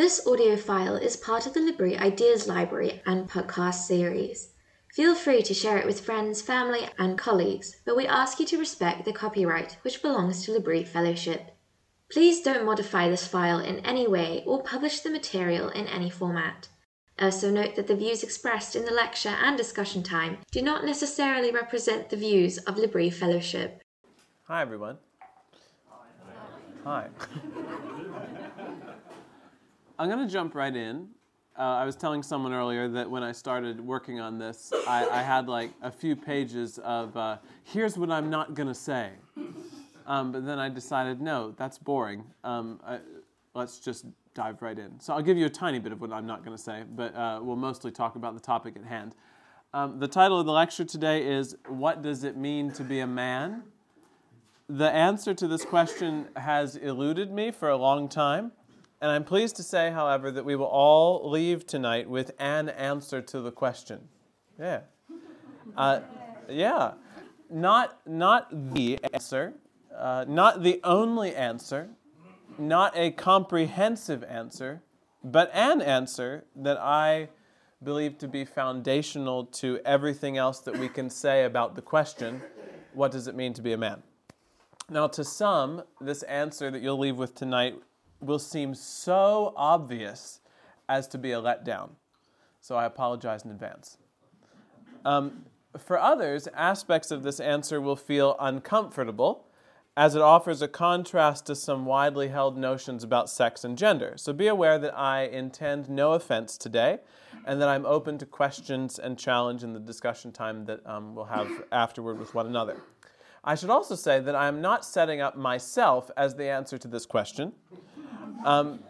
This audio file is part of the L'Abri Ideas Library and podcast series. Feel free to share it with friends, family, and colleagues, but we ask you to respect the copyright which belongs to L'Abri Fellowship. Please don't modify this file in any way or publish the material in any format. Also note that the views expressed in the lecture and discussion time do not necessarily represent the views of L'Abri Fellowship. Hi, everyone. Hi. I'm going to jump right in. Uh, I was telling someone earlier that when I started working on this, I, I had like a few pages of uh, here's what I'm not going to say. Um, but then I decided, no, that's boring. Um, I, let's just dive right in. So I'll give you a tiny bit of what I'm not going to say, but uh, we'll mostly talk about the topic at hand. Um, the title of the lecture today is What Does It Mean to Be a Man? The answer to this question has eluded me for a long time. And I'm pleased to say, however, that we will all leave tonight with an answer to the question. Yeah. Uh, yeah. Not, not the answer, uh, not the only answer, not a comprehensive answer, but an answer that I believe to be foundational to everything else that we can say about the question what does it mean to be a man? Now, to some, this answer that you'll leave with tonight will seem so obvious as to be a letdown. So I apologize in advance. Um, for others, aspects of this answer will feel uncomfortable as it offers a contrast to some widely held notions about sex and gender. So be aware that I intend no offense today and that I'm open to questions and challenge in the discussion time that um, we'll have afterward with one another. I should also say that I am not setting up myself as the answer to this question. Um,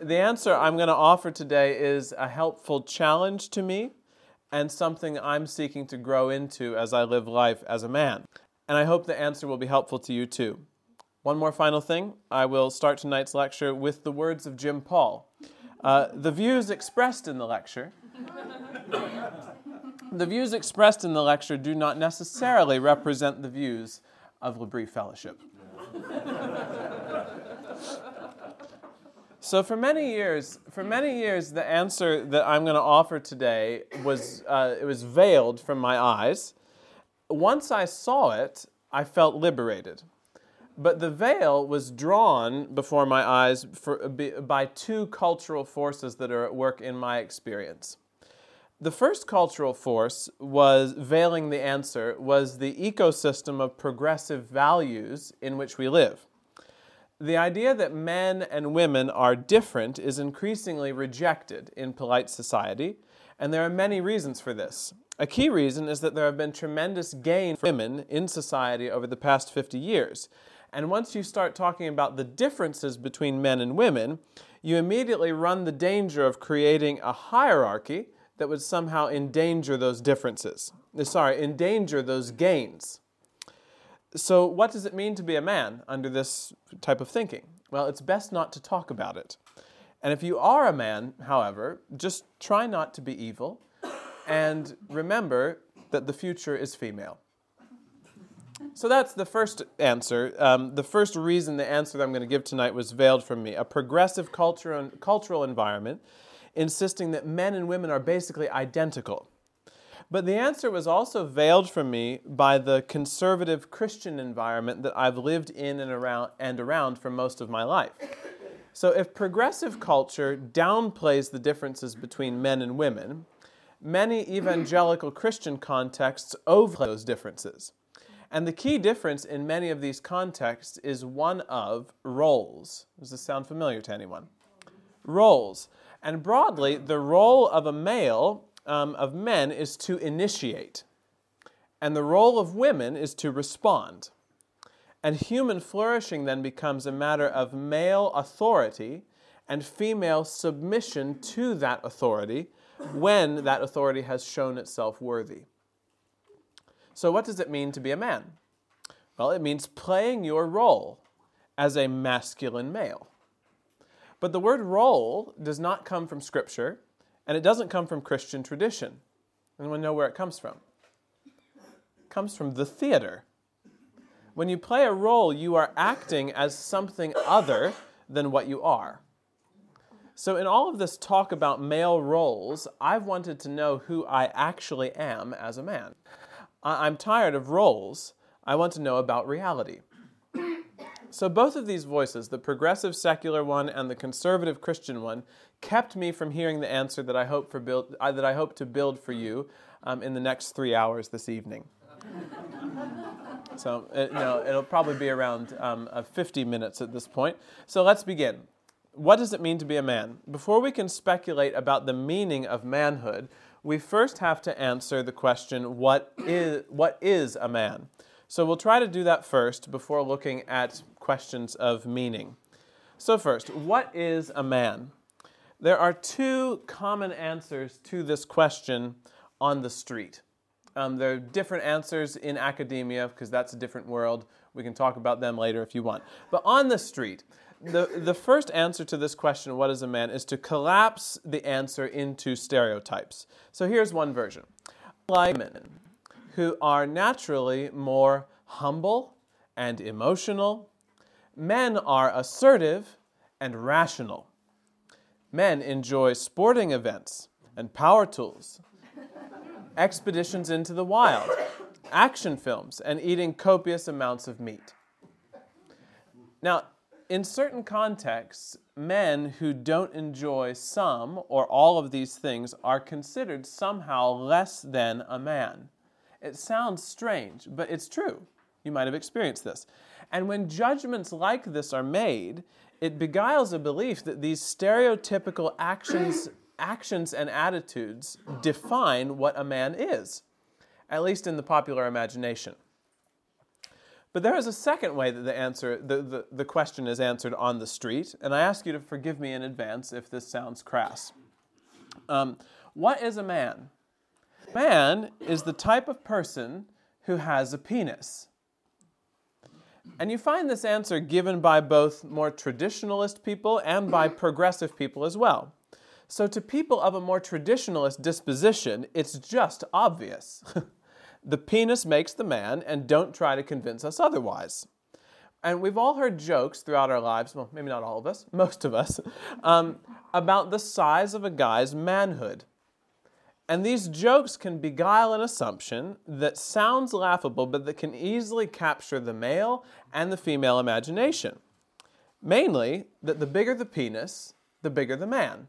the answer I'm going to offer today is a helpful challenge to me and something I'm seeking to grow into as I live life as a man. And I hope the answer will be helpful to you too. One more final thing I will start tonight's lecture with the words of Jim Paul. Uh, the views expressed in the lecture. The views expressed in the lecture do not necessarily represent the views of L'Abri Fellowship. So for many years, for many years, the answer that I'm going to offer today was uh, it was veiled from my eyes. Once I saw it, I felt liberated. But the veil was drawn before my eyes for, by two cultural forces that are at work in my experience. The first cultural force was veiling the answer was the ecosystem of progressive values in which we live. The idea that men and women are different is increasingly rejected in polite society, and there are many reasons for this. A key reason is that there have been tremendous gain for women in society over the past 50 years. And once you start talking about the differences between men and women, you immediately run the danger of creating a hierarchy that would somehow endanger those differences. Sorry, endanger those gains. So, what does it mean to be a man under this type of thinking? Well, it's best not to talk about it. And if you are a man, however, just try not to be evil and remember that the future is female. So that's the first answer. Um, the first reason the answer that I'm going to give tonight was veiled from me. A progressive culture cultural environment insisting that men and women are basically identical. But the answer was also veiled from me by the conservative Christian environment that I've lived in and around, and around for most of my life. So, if progressive culture downplays the differences between men and women, many evangelical Christian contexts overlay those differences. And the key difference in many of these contexts is one of roles. Does this sound familiar to anyone? Roles. And broadly, the role of a male um, of men is to initiate, and the role of women is to respond. And human flourishing then becomes a matter of male authority and female submission to that authority when that authority has shown itself worthy. So, what does it mean to be a man? Well, it means playing your role as a masculine male. But the word role does not come from Scripture. And it doesn't come from Christian tradition. Anyone know where it comes from? It comes from the theater. When you play a role, you are acting as something other than what you are. So, in all of this talk about male roles, I've wanted to know who I actually am as a man. I'm tired of roles. I want to know about reality. So, both of these voices, the progressive secular one and the conservative Christian one, kept me from hearing the answer that I hope, for build, uh, that I hope to build for you um, in the next three hours this evening. so, it, you know, it'll probably be around um, uh, 50 minutes at this point. So, let's begin what does it mean to be a man? Before we can speculate about the meaning of manhood, we first have to answer the question what is, what is a man? So we'll try to do that first before looking at questions of meaning. So, first, what is a man? There are two common answers to this question on the street. Um, there are different answers in academia because that's a different world. We can talk about them later if you want. But on the street, the, the first answer to this question, what is a man, is to collapse the answer into stereotypes. So here's one version. Like men who are naturally more humble and emotional, men are assertive and rational. Men enjoy sporting events and power tools, expeditions into the wild, action films, and eating copious amounts of meat. Now, in certain contexts, men who don't enjoy some or all of these things are considered somehow less than a man. It sounds strange, but it's true. You might have experienced this. And when judgments like this are made, it beguiles a belief that these stereotypical actions, actions and attitudes define what a man is, at least in the popular imagination. But there is a second way that the answer, the, the, the question is answered on the street, and I ask you to forgive me in advance if this sounds crass. Um, what is a man? Man is the type of person who has a penis. And you find this answer given by both more traditionalist people and by progressive people as well. So, to people of a more traditionalist disposition, it's just obvious. The penis makes the man, and don't try to convince us otherwise. And we've all heard jokes throughout our lives, well, maybe not all of us, most of us, um, about the size of a guy's manhood. And these jokes can beguile an assumption that sounds laughable, but that can easily capture the male and the female imagination. Mainly, that the bigger the penis, the bigger the man.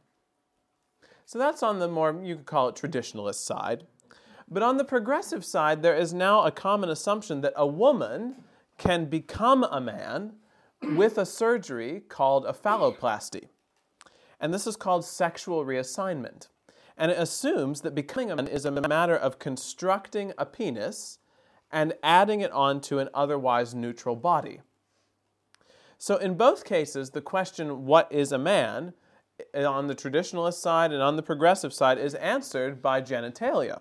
So that's on the more, you could call it traditionalist side. But on the progressive side, there is now a common assumption that a woman can become a man with a surgery called a phalloplasty. And this is called sexual reassignment. And it assumes that becoming a man is a matter of constructing a penis and adding it onto an otherwise neutral body. So, in both cases, the question, what is a man, on the traditionalist side and on the progressive side, is answered by genitalia.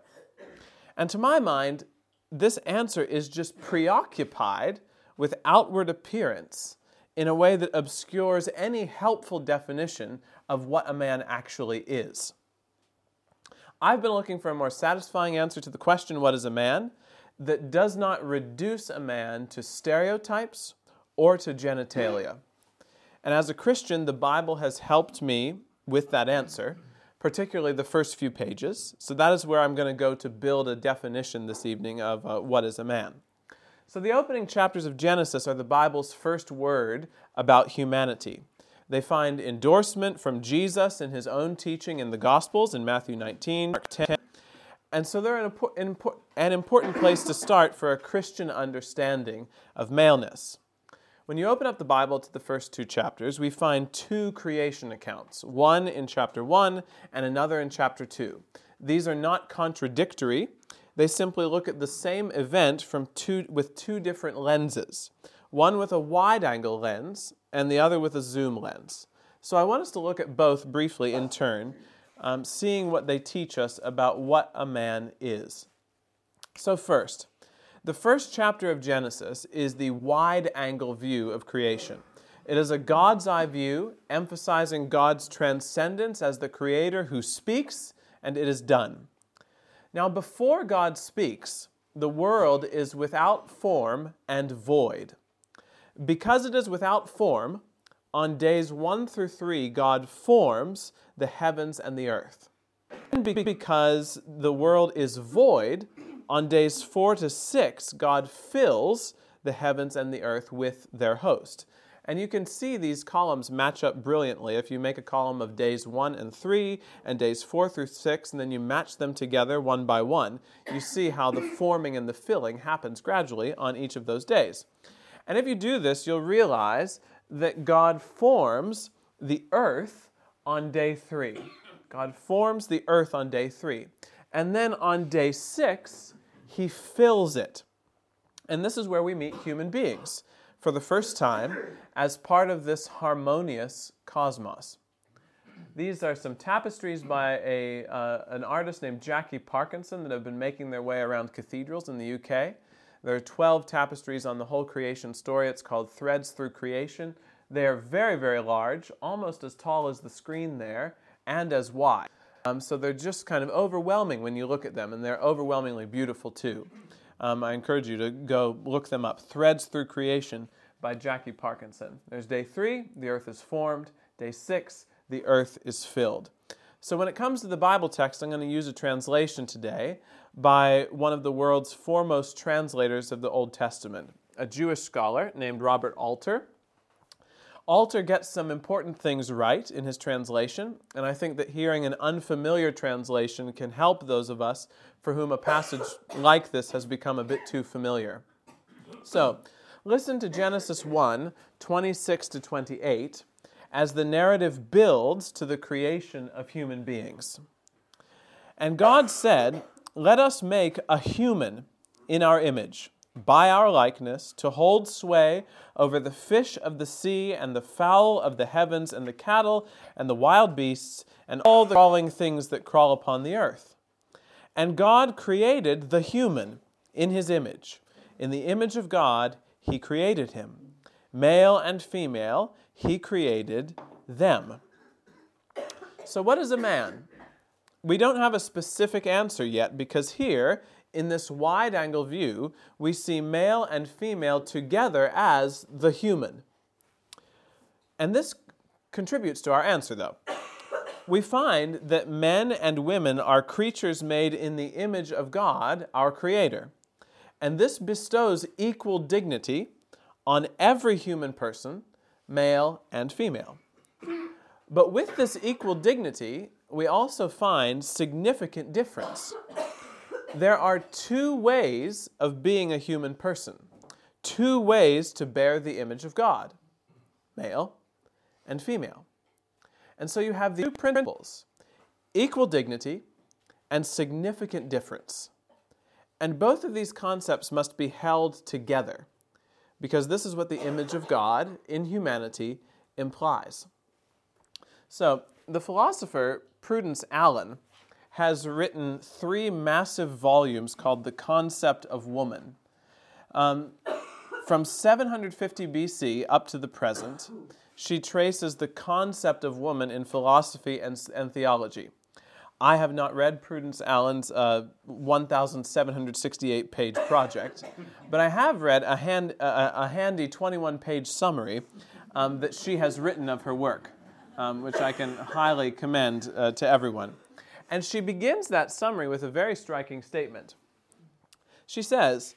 And to my mind, this answer is just preoccupied with outward appearance in a way that obscures any helpful definition of what a man actually is. I've been looking for a more satisfying answer to the question, What is a man? that does not reduce a man to stereotypes or to genitalia. And as a Christian, the Bible has helped me with that answer particularly the first few pages. So that is where I'm going to go to build a definition this evening of uh, what is a man. So the opening chapters of Genesis are the Bible's first word about humanity. They find endorsement from Jesus in his own teaching in the Gospels in Matthew 19, Mark 10. And so they're an, an important place to start for a Christian understanding of maleness. When you open up the Bible to the first two chapters, we find two creation accounts one in chapter 1 and another in chapter 2. These are not contradictory, they simply look at the same event from two, with two different lenses one with a wide angle lens and the other with a zoom lens. So I want us to look at both briefly in turn, um, seeing what they teach us about what a man is. So, first, the first chapter of Genesis is the wide angle view of creation. It is a God's eye view, emphasizing God's transcendence as the creator who speaks, and it is done. Now, before God speaks, the world is without form and void. Because it is without form, on days 1 through 3, God forms the heavens and the earth. And because the world is void, on days 4 to 6, God fills the heavens and the earth with their host. And you can see these columns match up brilliantly. If you make a column of days 1 and 3 and days 4 through 6, and then you match them together one by one, you see how the forming and the filling happens gradually on each of those days. And if you do this, you'll realize that God forms the earth on day 3. God forms the earth on day 3. And then on day 6, he fills it. And this is where we meet human beings for the first time as part of this harmonious cosmos. These are some tapestries by a, uh, an artist named Jackie Parkinson that have been making their way around cathedrals in the UK. There are 12 tapestries on the whole creation story. It's called Threads Through Creation. They are very, very large, almost as tall as the screen there, and as wide. Um, so they're just kind of overwhelming when you look at them, and they're overwhelmingly beautiful too. Um, I encourage you to go look them up. Threads Through Creation by Jackie Parkinson. There's day three, the earth is formed. Day six, the earth is filled. So when it comes to the Bible text, I'm going to use a translation today by one of the world's foremost translators of the Old Testament, a Jewish scholar named Robert Alter. Alter gets some important things right in his translation, and I think that hearing an unfamiliar translation can help those of us for whom a passage like this has become a bit too familiar. So, listen to Genesis 1 26 to 28 as the narrative builds to the creation of human beings. And God said, Let us make a human in our image by our likeness, to hold sway over the fish of the sea, and the fowl of the heavens, and the cattle, and the wild beasts, and all the crawling things that crawl upon the earth. And God created the human in his image. In the image of God, he created him. Male and female, he created them. So, what is a man? We don't have a specific answer yet because here in this wide angle view, we see male and female together as the human. And this contributes to our answer, though. We find that men and women are creatures made in the image of God, our Creator. And this bestows equal dignity on every human person, male and female. But with this equal dignity, we also find significant difference there are two ways of being a human person, two ways to bear the image of God male and female. And so you have the two principles equal dignity and significant difference. And both of these concepts must be held together because this is what the image of God in humanity implies. So, the philosopher Prudence Allen has written three massive volumes called The Concept of Woman. Um, from 750 BC up to the present, she traces the concept of woman in philosophy and, and theology. I have not read Prudence Allen's uh, 1,768 page project, but I have read a, hand, a, a handy 21 page summary um, that she has written of her work, um, which I can highly commend uh, to everyone. And she begins that summary with a very striking statement. She says,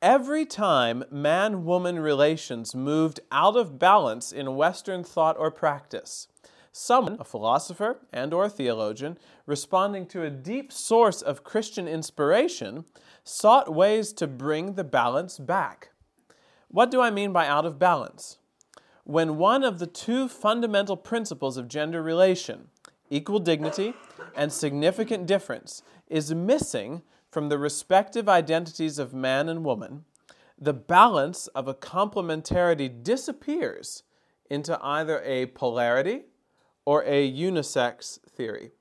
Every time man woman relations moved out of balance in Western thought or practice, someone, a philosopher and or theologian, responding to a deep source of Christian inspiration, sought ways to bring the balance back. What do I mean by out of balance? When one of the two fundamental principles of gender relation, equal dignity and significant difference is missing from the respective identities of man and woman, the balance of a complementarity disappears into either a polarity or a unisex theory.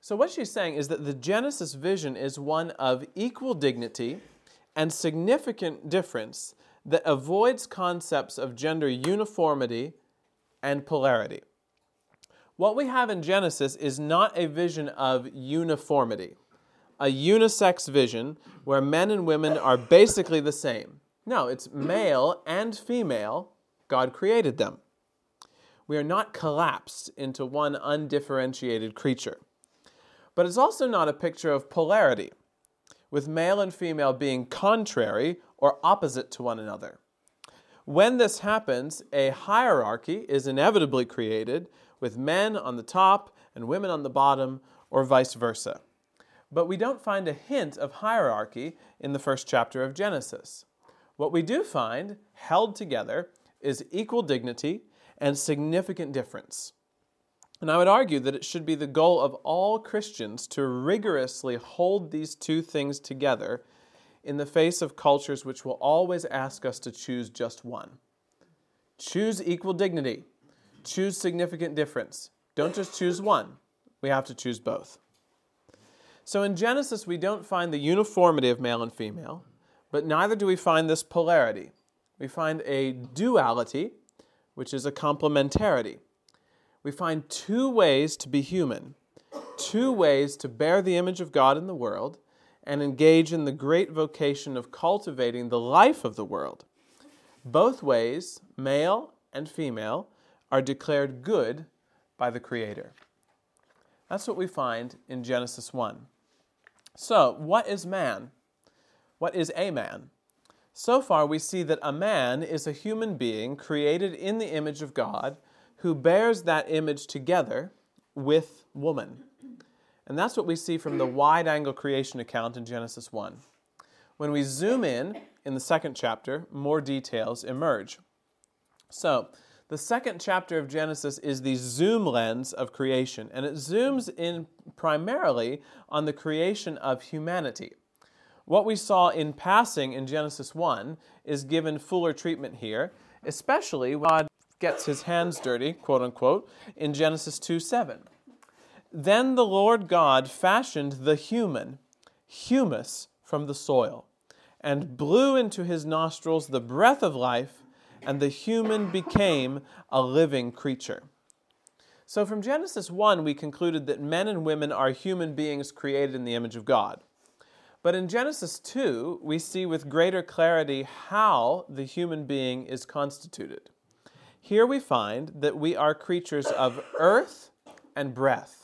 So, what she's saying is that the Genesis vision is one of equal dignity and significant difference that avoids concepts of gender uniformity and polarity. What we have in Genesis is not a vision of uniformity, a unisex vision where men and women are basically the same. No, it's male and female, God created them. We are not collapsed into one undifferentiated creature. But it's also not a picture of polarity, with male and female being contrary or opposite to one another. When this happens, a hierarchy is inevitably created with men on the top and women on the bottom, or vice versa. But we don't find a hint of hierarchy in the first chapter of Genesis. What we do find, held together, is equal dignity and significant difference. And I would argue that it should be the goal of all Christians to rigorously hold these two things together in the face of cultures which will always ask us to choose just one. Choose equal dignity, choose significant difference. Don't just choose one, we have to choose both. So in Genesis, we don't find the uniformity of male and female, but neither do we find this polarity. We find a duality, which is a complementarity we find two ways to be human, two ways to bear the image of God in the world and engage in the great vocation of cultivating the life of the world. Both ways, male and female, are declared good by the Creator. That's what we find in Genesis 1. So, what is man? What is a man? So far, we see that a man is a human being created in the image of God who bears that image together with woman. And that's what we see from the wide angle creation account in Genesis 1. When we zoom in in the second chapter, more details emerge. So, the second chapter of Genesis is the zoom lens of creation, and it zooms in primarily on the creation of humanity. What we saw in passing in Genesis 1 is given fuller treatment here, especially when God gets his hands dirty, quote unquote, in Genesis 2 7. Then the Lord God fashioned the human, humus, from the soil, and blew into his nostrils the breath of life, and the human became a living creature. So from Genesis 1, we concluded that men and women are human beings created in the image of God. But in Genesis 2, we see with greater clarity how the human being is constituted. Here we find that we are creatures of earth and breath,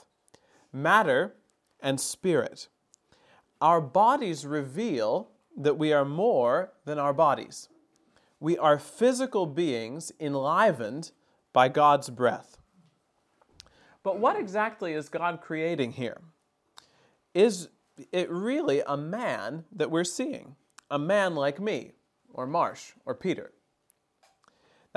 matter and spirit. Our bodies reveal that we are more than our bodies. We are physical beings enlivened by God's breath. But what exactly is God creating here? Is it really a man that we're seeing? A man like me, or Marsh, or Peter?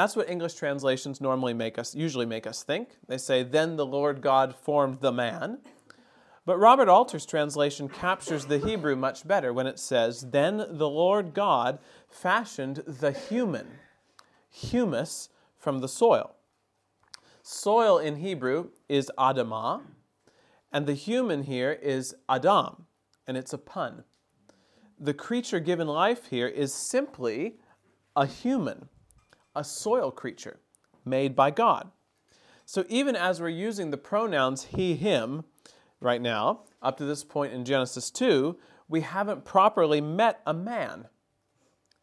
That's what English translations normally make us, usually make us think. They say, Then the Lord God formed the man. But Robert Alter's translation captures the Hebrew much better when it says, Then the Lord God fashioned the human, humus, from the soil. Soil in Hebrew is Adamah, and the human here is Adam, and it's a pun. The creature given life here is simply a human a soil creature made by God. So even as we're using the pronouns he, him right now, up to this point in Genesis 2, we haven't properly met a man.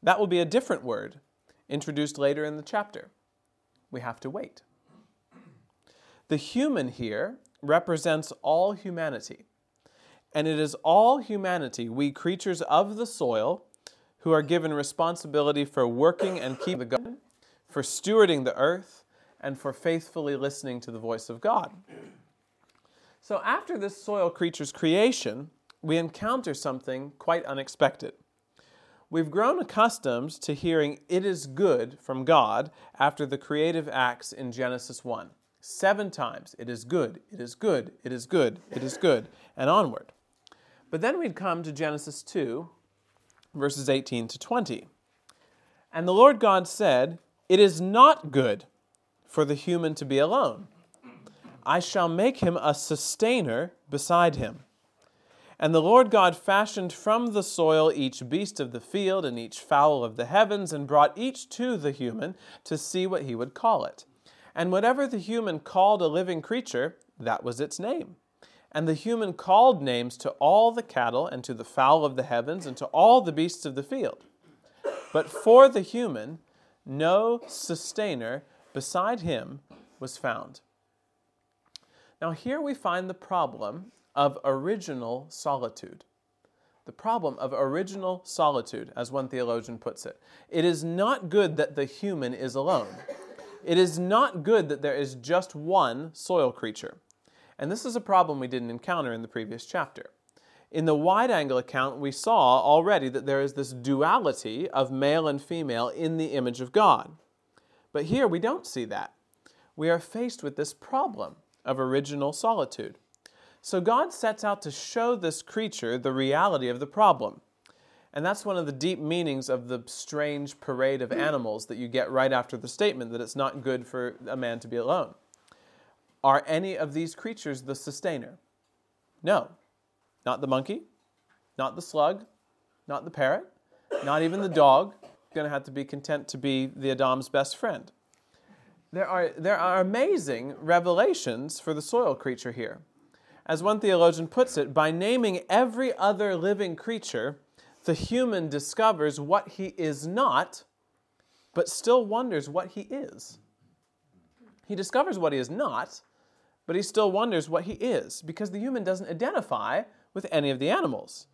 That will be a different word introduced later in the chapter. We have to wait. The human here represents all humanity. And it is all humanity, we creatures of the soil, who are given responsibility for working and keeping the garden for stewarding the earth, and for faithfully listening to the voice of God. So, after this soil creature's creation, we encounter something quite unexpected. We've grown accustomed to hearing it is good from God after the creative acts in Genesis 1. Seven times, it is good, it is good, it is good, it is good, and onward. But then we'd come to Genesis 2, verses 18 to 20. And the Lord God said, it is not good for the human to be alone. I shall make him a sustainer beside him. And the Lord God fashioned from the soil each beast of the field and each fowl of the heavens, and brought each to the human to see what he would call it. And whatever the human called a living creature, that was its name. And the human called names to all the cattle, and to the fowl of the heavens, and to all the beasts of the field. But for the human, no sustainer beside him was found. Now, here we find the problem of original solitude. The problem of original solitude, as one theologian puts it. It is not good that the human is alone. It is not good that there is just one soil creature. And this is a problem we didn't encounter in the previous chapter. In the wide angle account, we saw already that there is this duality of male and female in the image of God. But here we don't see that. We are faced with this problem of original solitude. So God sets out to show this creature the reality of the problem. And that's one of the deep meanings of the strange parade of animals that you get right after the statement that it's not good for a man to be alone. Are any of these creatures the sustainer? No. Not the monkey, not the slug, not the parrot, not even the dog. Going to have to be content to be the Adam's best friend. There are, there are amazing revelations for the soil creature here. As one theologian puts it, by naming every other living creature, the human discovers what he is not, but still wonders what he is. He discovers what he is not, but he still wonders what he is because the human doesn't identify with any of the animals.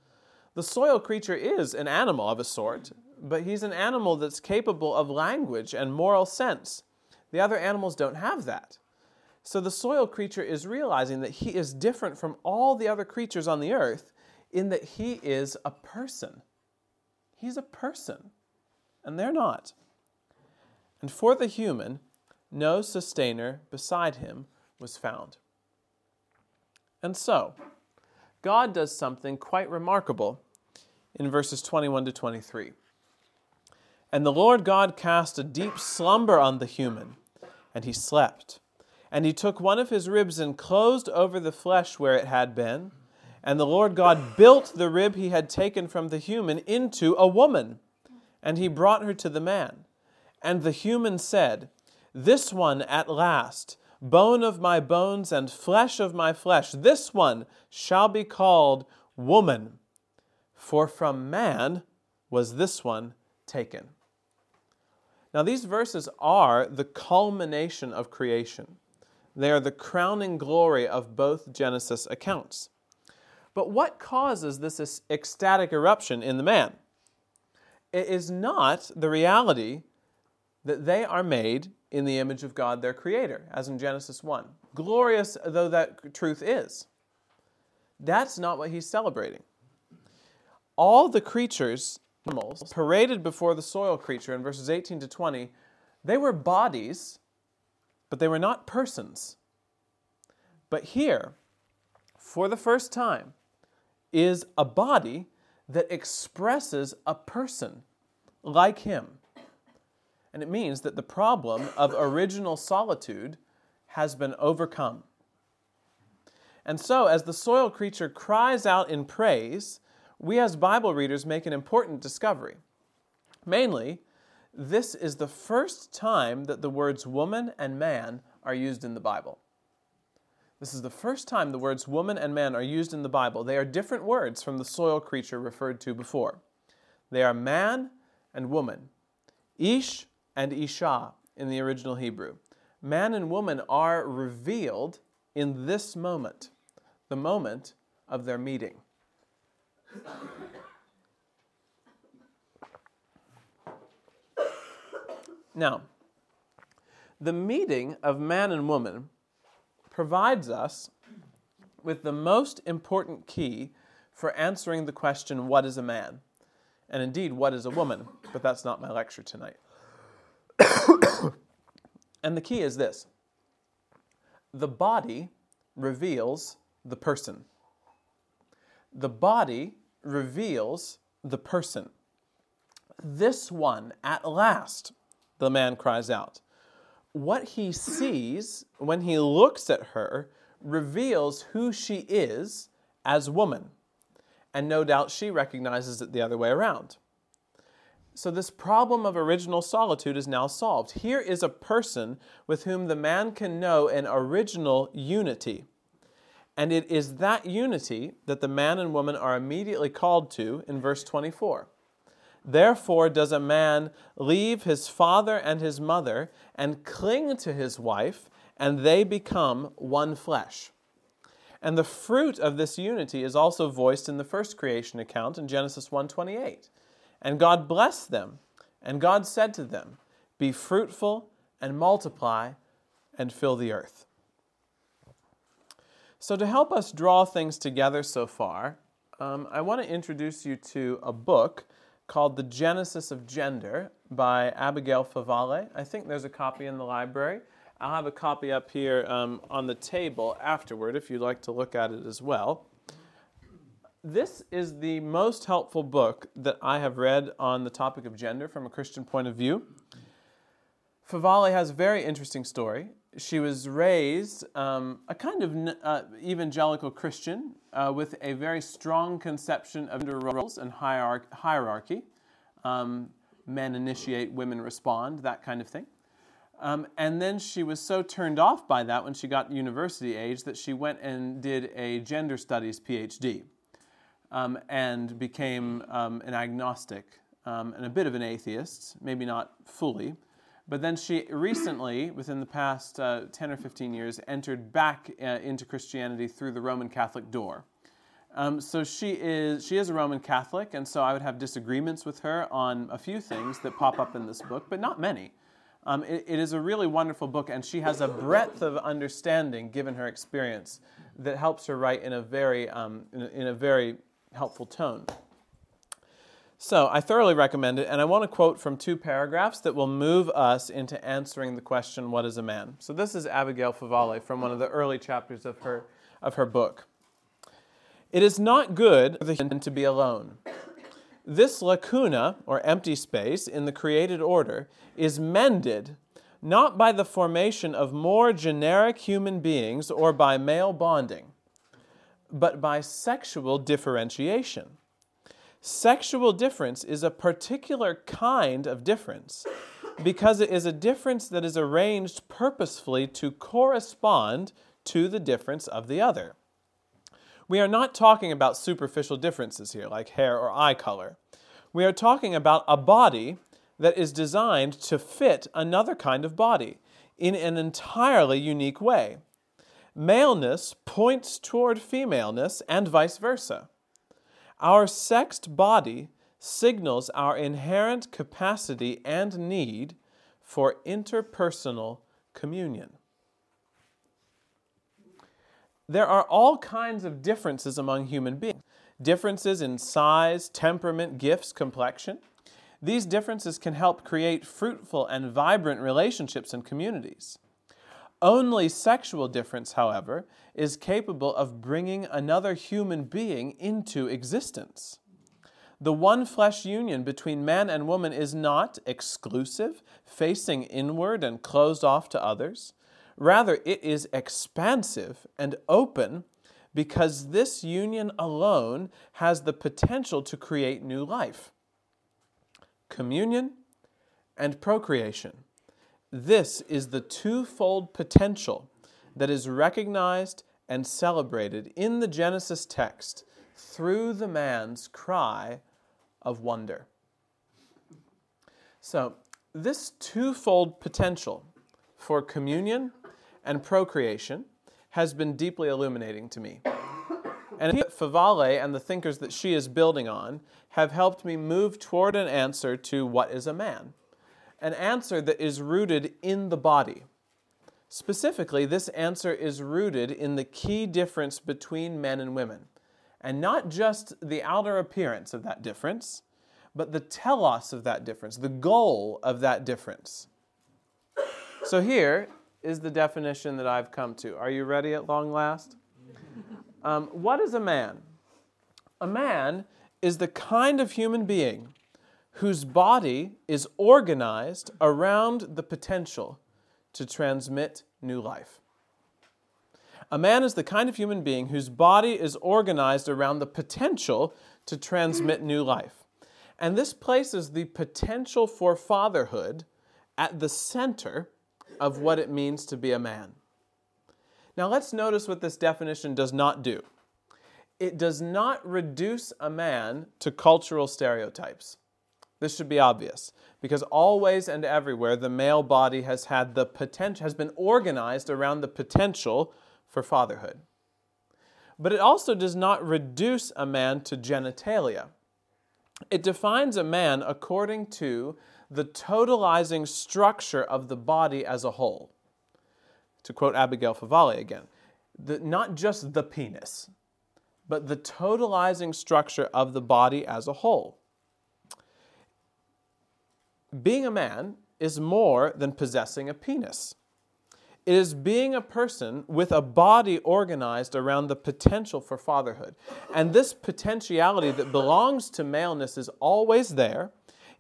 The soil creature is an animal of a sort, but he's an animal that's capable of language and moral sense. The other animals don't have that. So the soil creature is realizing that he is different from all the other creatures on the earth in that he is a person. He's a person, and they're not. And for the human, no sustainer beside him was found. And so, God does something quite remarkable in verses 21 to 23. And the Lord God cast a deep slumber on the human, and he slept. And he took one of his ribs and closed over the flesh where it had been. And the Lord God built the rib he had taken from the human into a woman, and he brought her to the man. And the human said, This one at last bone of my bones and flesh of my flesh. This one shall be called woman, for from man was this one taken. Now, these verses are the culmination of creation. They are the crowning glory of both Genesis accounts. But what causes this ecstatic eruption in the man? It is not the reality that they are made in the image of God, their Creator, as in Genesis 1. Glorious though that truth is. That's not what he's celebrating. All the creatures, animals, paraded before the soil creature in verses 18 to 20, they were bodies, but they were not persons. But here, for the first time, is a body that expresses a person like him. And it means that the problem of original solitude has been overcome. And so, as the soil creature cries out in praise, we as Bible readers make an important discovery. Mainly, this is the first time that the words woman and man are used in the Bible. This is the first time the words woman and man are used in the Bible. They are different words from the soil creature referred to before. They are man and woman. Ish and Isha in the original Hebrew. Man and woman are revealed in this moment, the moment of their meeting. Now, the meeting of man and woman provides us with the most important key for answering the question, What is a man? And indeed, what is a woman? But that's not my lecture tonight. and the key is this the body reveals the person. The body reveals the person. This one, at last, the man cries out. What he sees when he looks at her reveals who she is as woman. And no doubt she recognizes it the other way around. So, this problem of original solitude is now solved. Here is a person with whom the man can know an original unity. And it is that unity that the man and woman are immediately called to in verse 24. Therefore, does a man leave his father and his mother and cling to his wife, and they become one flesh. And the fruit of this unity is also voiced in the first creation account in Genesis 1:28. And God blessed them, and God said to them, "Be fruitful and multiply and fill the earth." So, to help us draw things together so far, um, I want to introduce you to a book called The Genesis of Gender by Abigail Favale. I think there's a copy in the library. I'll have a copy up here um, on the table afterward if you'd like to look at it as well. This is the most helpful book that I have read on the topic of gender from a Christian point of view. Favale has a very interesting story. She was raised um, a kind of uh, evangelical Christian uh, with a very strong conception of gender roles and hierarchy. Um, men initiate, women respond, that kind of thing. Um, and then she was so turned off by that when she got university age that she went and did a gender studies PhD um, and became um, an agnostic um, and a bit of an atheist, maybe not fully. But then she recently, within the past uh, 10 or 15 years, entered back uh, into Christianity through the Roman Catholic door. Um, so she is she is a Roman Catholic, and so I would have disagreements with her on a few things that pop up in this book, but not many. Um, it, it is a really wonderful book, and she has a breadth of understanding given her experience that helps her write in a very um, in, a, in a very helpful tone. So I thoroughly recommend it, and I want to quote from two paragraphs that will move us into answering the question, What is a man? So this is Abigail Favale from one of the early chapters of her, of her book. It is not good for the human to be alone. This lacuna, or empty space, in the created order is mended not by the formation of more generic human beings or by male bonding, but by sexual differentiation. Sexual difference is a particular kind of difference because it is a difference that is arranged purposefully to correspond to the difference of the other. We are not talking about superficial differences here, like hair or eye color. We are talking about a body that is designed to fit another kind of body in an entirely unique way. Maleness points toward femaleness and vice versa. Our sexed body signals our inherent capacity and need for interpersonal communion. There are all kinds of differences among human beings differences in size, temperament, gifts, complexion. These differences can help create fruitful and vibrant relationships and communities. Only sexual difference, however, is capable of bringing another human being into existence. The one flesh union between man and woman is not exclusive, facing inward and closed off to others. Rather, it is expansive and open because this union alone has the potential to create new life. Communion and procreation. This is the twofold potential that is recognized and celebrated in the Genesis text through the man's cry of wonder. So, this twofold potential for communion and procreation has been deeply illuminating to me. And Favale and the thinkers that she is building on have helped me move toward an answer to what is a man an answer that is rooted in the body. Specifically, this answer is rooted in the key difference between men and women, and not just the outer appearance of that difference, but the telos of that difference, the goal of that difference. So here is the definition that I've come to. Are you ready at long last? Um, what is a man? A man is the kind of human being whose body is organized around the potential to transmit new life. A man is the kind of human being whose body is organized around the potential to transmit new life. And this places the potential for fatherhood at the center of what it means to be a man. Now, let's notice what this definition does not do. It does not reduce a man to cultural stereotypes. This should be obvious because always and everywhere the male body has had the potential has been organized around the potential for fatherhood. But it also does not reduce a man to genitalia. It defines a man according to the totalizing structure of the body as a whole. To quote Abigail Favale again, the, not just the penis, but the totalizing structure of the body as a whole. Being a man is more than possessing a penis. It is being a person with a body organized around the potential for fatherhood. And this potentiality that belongs to maleness is always there,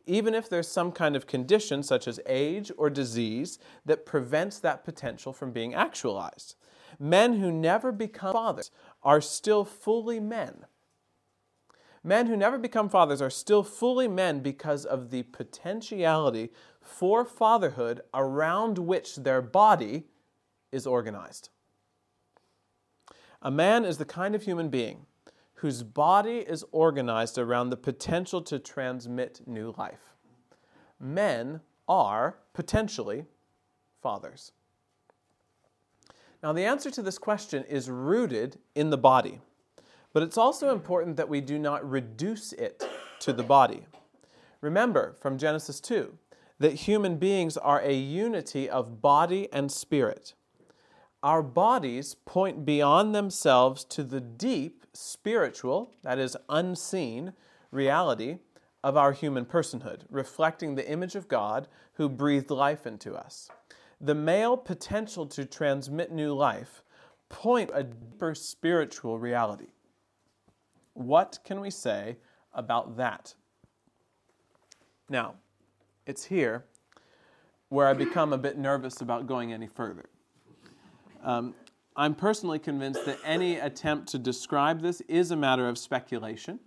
even if there's some kind of condition, such as age or disease, that prevents that potential from being actualized. Men who never become fathers are still fully men. Men who never become fathers are still fully men because of the potentiality for fatherhood around which their body is organized. A man is the kind of human being whose body is organized around the potential to transmit new life. Men are potentially fathers. Now, the answer to this question is rooted in the body. But it's also important that we do not reduce it to the body. Remember from Genesis 2 that human beings are a unity of body and spirit. Our bodies point beyond themselves to the deep spiritual, that is, unseen, reality of our human personhood, reflecting the image of God who breathed life into us. The male potential to transmit new life point a deeper spiritual reality. What can we say about that? Now, it's here where I become a bit nervous about going any further. Um, I'm personally convinced that any attempt to describe this is a matter of speculation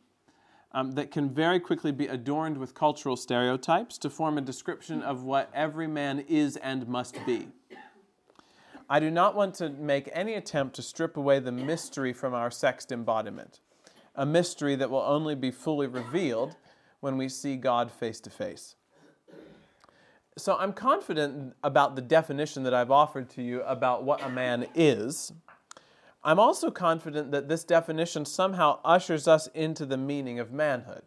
um, that can very quickly be adorned with cultural stereotypes to form a description of what every man is and must be. I do not want to make any attempt to strip away the mystery from our sexed embodiment a mystery that will only be fully revealed when we see God face to face. So I'm confident about the definition that I've offered to you about what a man is. I'm also confident that this definition somehow ushers us into the meaning of manhood.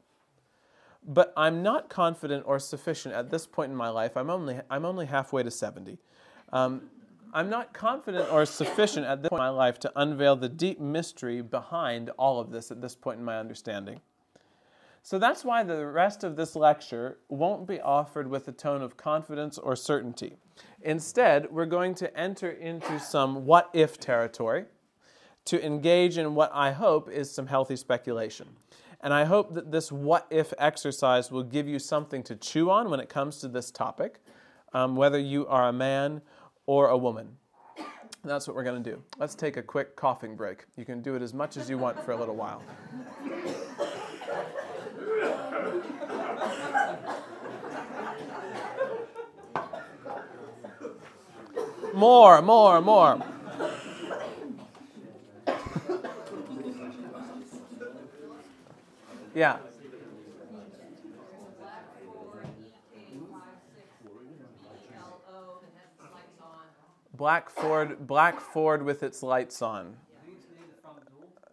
But I'm not confident or sufficient at this point in my life. I'm only, I'm only halfway to 70. Um, I'm not confident or sufficient at this point in my life to unveil the deep mystery behind all of this at this point in my understanding. So that's why the rest of this lecture won't be offered with a tone of confidence or certainty. Instead, we're going to enter into some what if territory to engage in what I hope is some healthy speculation. And I hope that this what if exercise will give you something to chew on when it comes to this topic, um, whether you are a man or a woman. That's what we're going to do. Let's take a quick coughing break. You can do it as much as you want for a little while. More, more, more. yeah. Black Ford, black Ford with its lights on.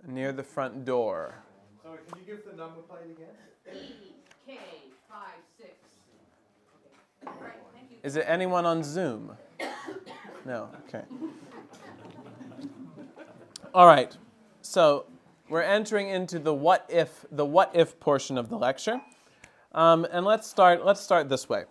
Near the front door. Sorry, can you give the number plate again? EK56. Is it anyone on Zoom? No, okay. All right. So we're entering into the what if the what if portion of the lecture, um, and let's start. Let's start this way.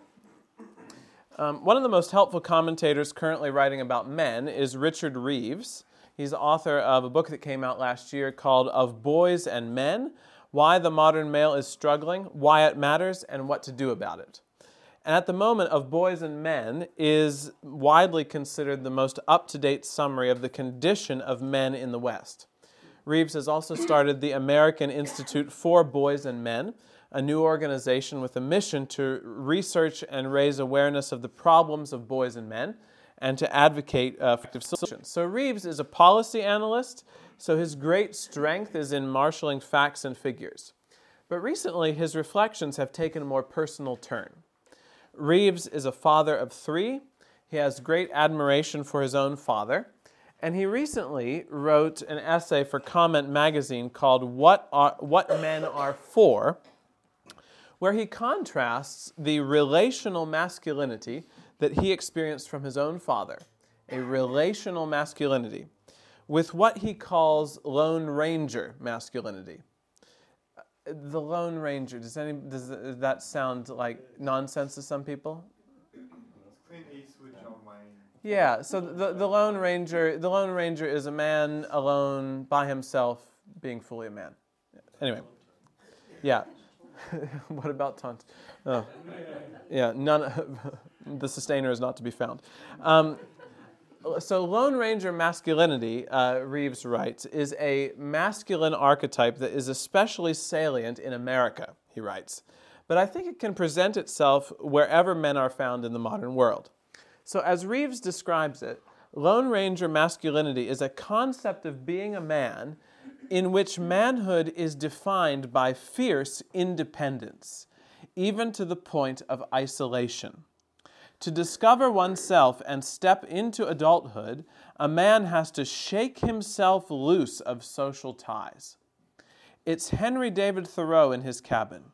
Um, one of the most helpful commentators currently writing about men is Richard Reeves. He's author of a book that came out last year called Of Boys and Men Why the Modern Male is Struggling, Why It Matters, and What to Do About It. And at the moment, Of Boys and Men is widely considered the most up to date summary of the condition of men in the West. Reeves has also started the American Institute for Boys and Men, a new organization with a mission to research and raise awareness of the problems of boys and men and to advocate uh, effective solutions. So, Reeves is a policy analyst, so his great strength is in marshaling facts and figures. But recently, his reflections have taken a more personal turn. Reeves is a father of three. He has great admiration for his own father. And he recently wrote an essay for Comment magazine called What, are, what Men Are For, where he contrasts the relational masculinity that he experienced from his own father, a relational masculinity, with what he calls Lone Ranger masculinity. The Lone Ranger, does, any, does that sound like nonsense to some people? Yeah, so the, the Lone Ranger, the Lone Ranger is a man alone by himself, being fully a man. Anyway, yeah. what about taunt? Oh. Yeah, none. the sustainer is not to be found. Um, so, Lone Ranger masculinity, uh, Reeves writes, is a masculine archetype that is especially salient in America, he writes. But I think it can present itself wherever men are found in the modern world. So, as Reeves describes it, Lone Ranger masculinity is a concept of being a man in which manhood is defined by fierce independence, even to the point of isolation. To discover oneself and step into adulthood, a man has to shake himself loose of social ties. It's Henry David Thoreau in his cabin,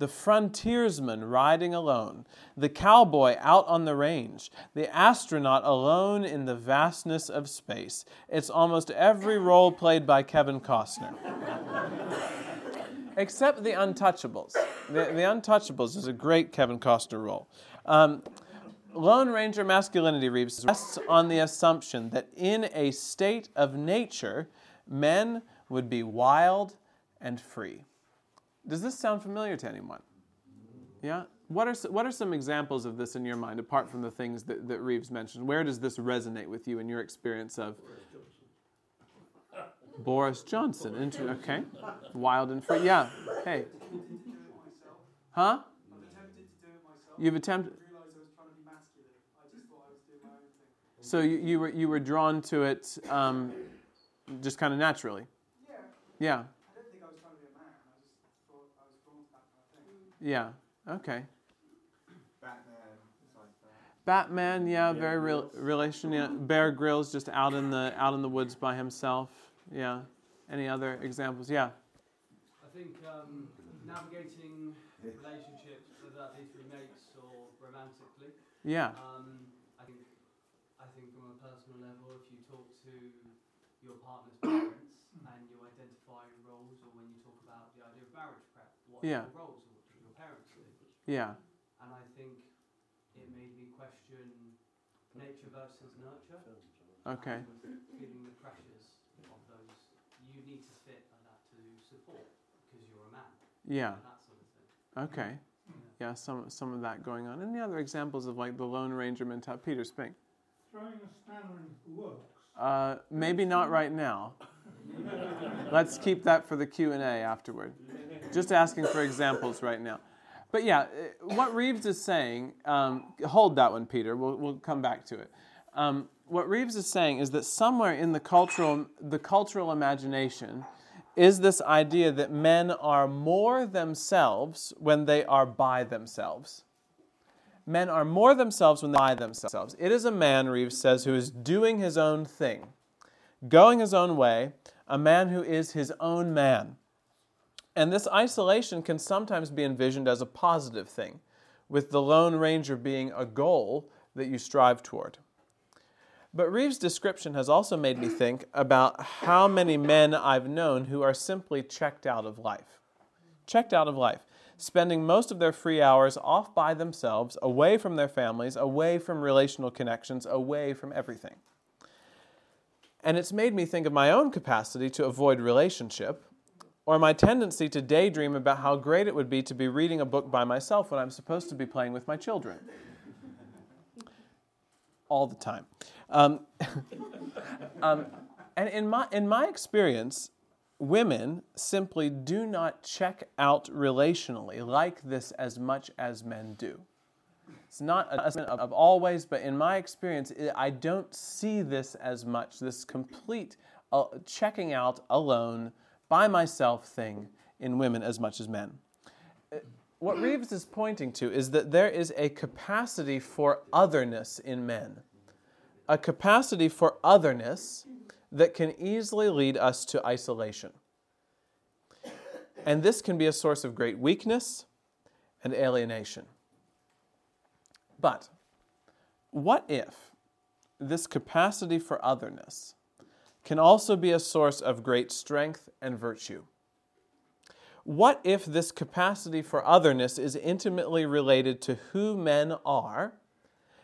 the frontiersman riding alone, the cowboy out on the range, the astronaut alone in the vastness of space. It's almost every role played by Kevin Costner. Except the Untouchables. The, the Untouchables is a great Kevin Costner role. Um, Lone Ranger masculinity Reeves rests on the assumption that in a state of nature, men would be wild and free. Does this sound familiar to anyone? Yeah? What are, what are some examples of this in your mind, apart from the things that, that Reeves mentioned? Where does this resonate with you in your experience of Boris Johnson? Inter- okay. Wild and free. Yeah. Hey. Huh? You've attempted. So you, you were you were drawn to it um, just kind of naturally. Yeah. Yeah. I don't think I was trying to be a man. I just thought I was drawn to that kind of thing. Yeah. Okay. Batman, it's like. Batman. Yeah. Very real relation. Yeah. Bear Grylls just out in the out in the woods by himself. Yeah. Any other examples? Yeah. I think um, navigating relationships, whether that be through mates or romantically. Yeah. Um, I think, I think from a personal level, if you talk to your partner's parents and you identify roles, or when you talk about the idea of marriage prep, what Yeah. are your roles or what do your parents do? Yeah. And I think it made me question nature versus nurture. Okay. feeling the pressures of those. You need to fit like that to support because you're a man. Yeah. and That sort of thing. Okay. Yeah. Some some of that going on. Any other examples of like the Lone Ranger mentality? Peter Spink. Throwing a spanner in the works. Uh, maybe not right now. Let's keep that for the Q and A afterward. Just asking for examples right now. But yeah, uh, what Reeves is saying. Um, hold that one, Peter. We'll we'll come back to it. Um, what Reeves is saying is that somewhere in the cultural the cultural imagination is this idea that men are more themselves when they are by themselves. Men are more themselves when they're by themselves. It is a man, Reeves says, who is doing his own thing, going his own way, a man who is his own man. And this isolation can sometimes be envisioned as a positive thing, with the Lone Ranger being a goal that you strive toward. But Reeves' description has also made me think about how many men I've known who are simply checked out of life. Checked out of life, spending most of their free hours off by themselves, away from their families, away from relational connections, away from everything. And it's made me think of my own capacity to avoid relationship, or my tendency to daydream about how great it would be to be reading a book by myself when I'm supposed to be playing with my children. All the time. Um, um, and in my, in my experience, women simply do not check out relationally like this as much as men do. It's not a of always, but in my experience, I don't see this as much, this complete uh, checking out alone, by myself thing in women as much as men. Uh, What Reeves is pointing to is that there is a capacity for otherness in men, a capacity for otherness that can easily lead us to isolation. And this can be a source of great weakness and alienation. But what if this capacity for otherness can also be a source of great strength and virtue? What if this capacity for otherness is intimately related to who men are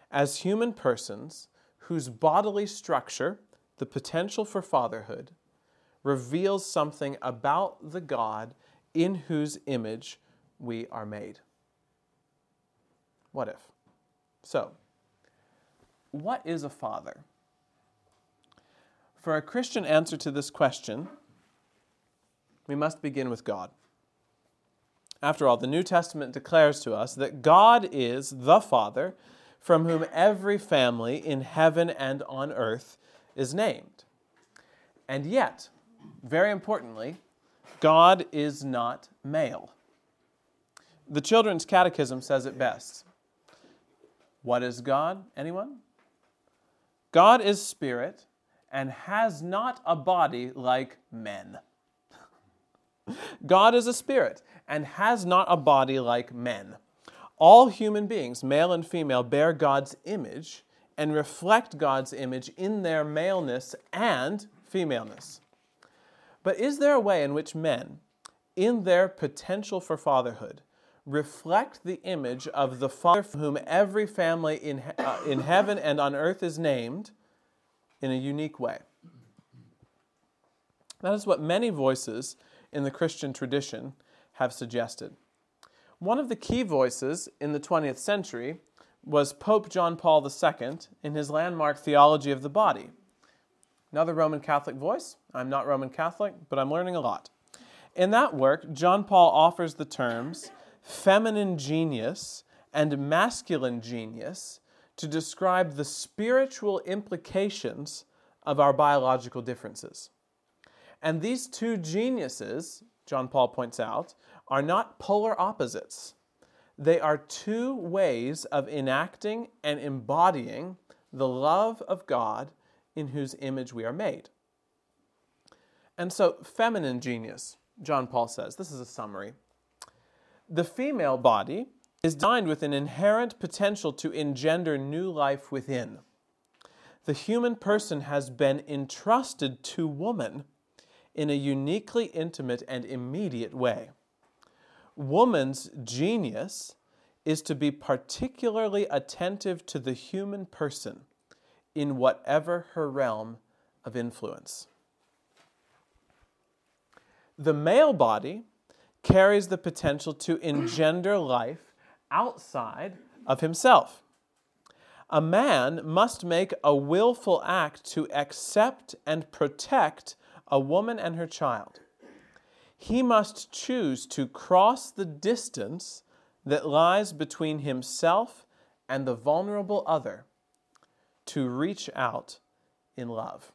as human persons whose bodily structure, the potential for fatherhood, reveals something about the God in whose image we are made? What if? So, what is a father? For a Christian answer to this question, we must begin with God. After all, the New Testament declares to us that God is the Father from whom every family in heaven and on earth is named. And yet, very importantly, God is not male. The Children's Catechism says it best. What is God? Anyone? God is spirit and has not a body like men. God is a spirit and has not a body like men. All human beings, male and female, bear God's image and reflect God's image in their maleness and femaleness. But is there a way in which men, in their potential for fatherhood, reflect the image of the Father for whom every family in, uh, in heaven and on earth is named in a unique way? That is what many voices in the Christian tradition have suggested. One of the key voices in the 20th century was Pope John Paul II in his landmark Theology of the Body. Another Roman Catholic voice. I'm not Roman Catholic, but I'm learning a lot. In that work, John Paul offers the terms feminine genius and masculine genius to describe the spiritual implications of our biological differences. And these two geniuses, John Paul points out, are not polar opposites. They are two ways of enacting and embodying the love of God in whose image we are made. And so, feminine genius, John Paul says, this is a summary. The female body is designed with an inherent potential to engender new life within. The human person has been entrusted to woman in a uniquely intimate and immediate way. Woman's genius is to be particularly attentive to the human person in whatever her realm of influence. The male body carries the potential to engender life outside of himself. A man must make a willful act to accept and protect a woman and her child. He must choose to cross the distance that lies between himself and the vulnerable other to reach out in love.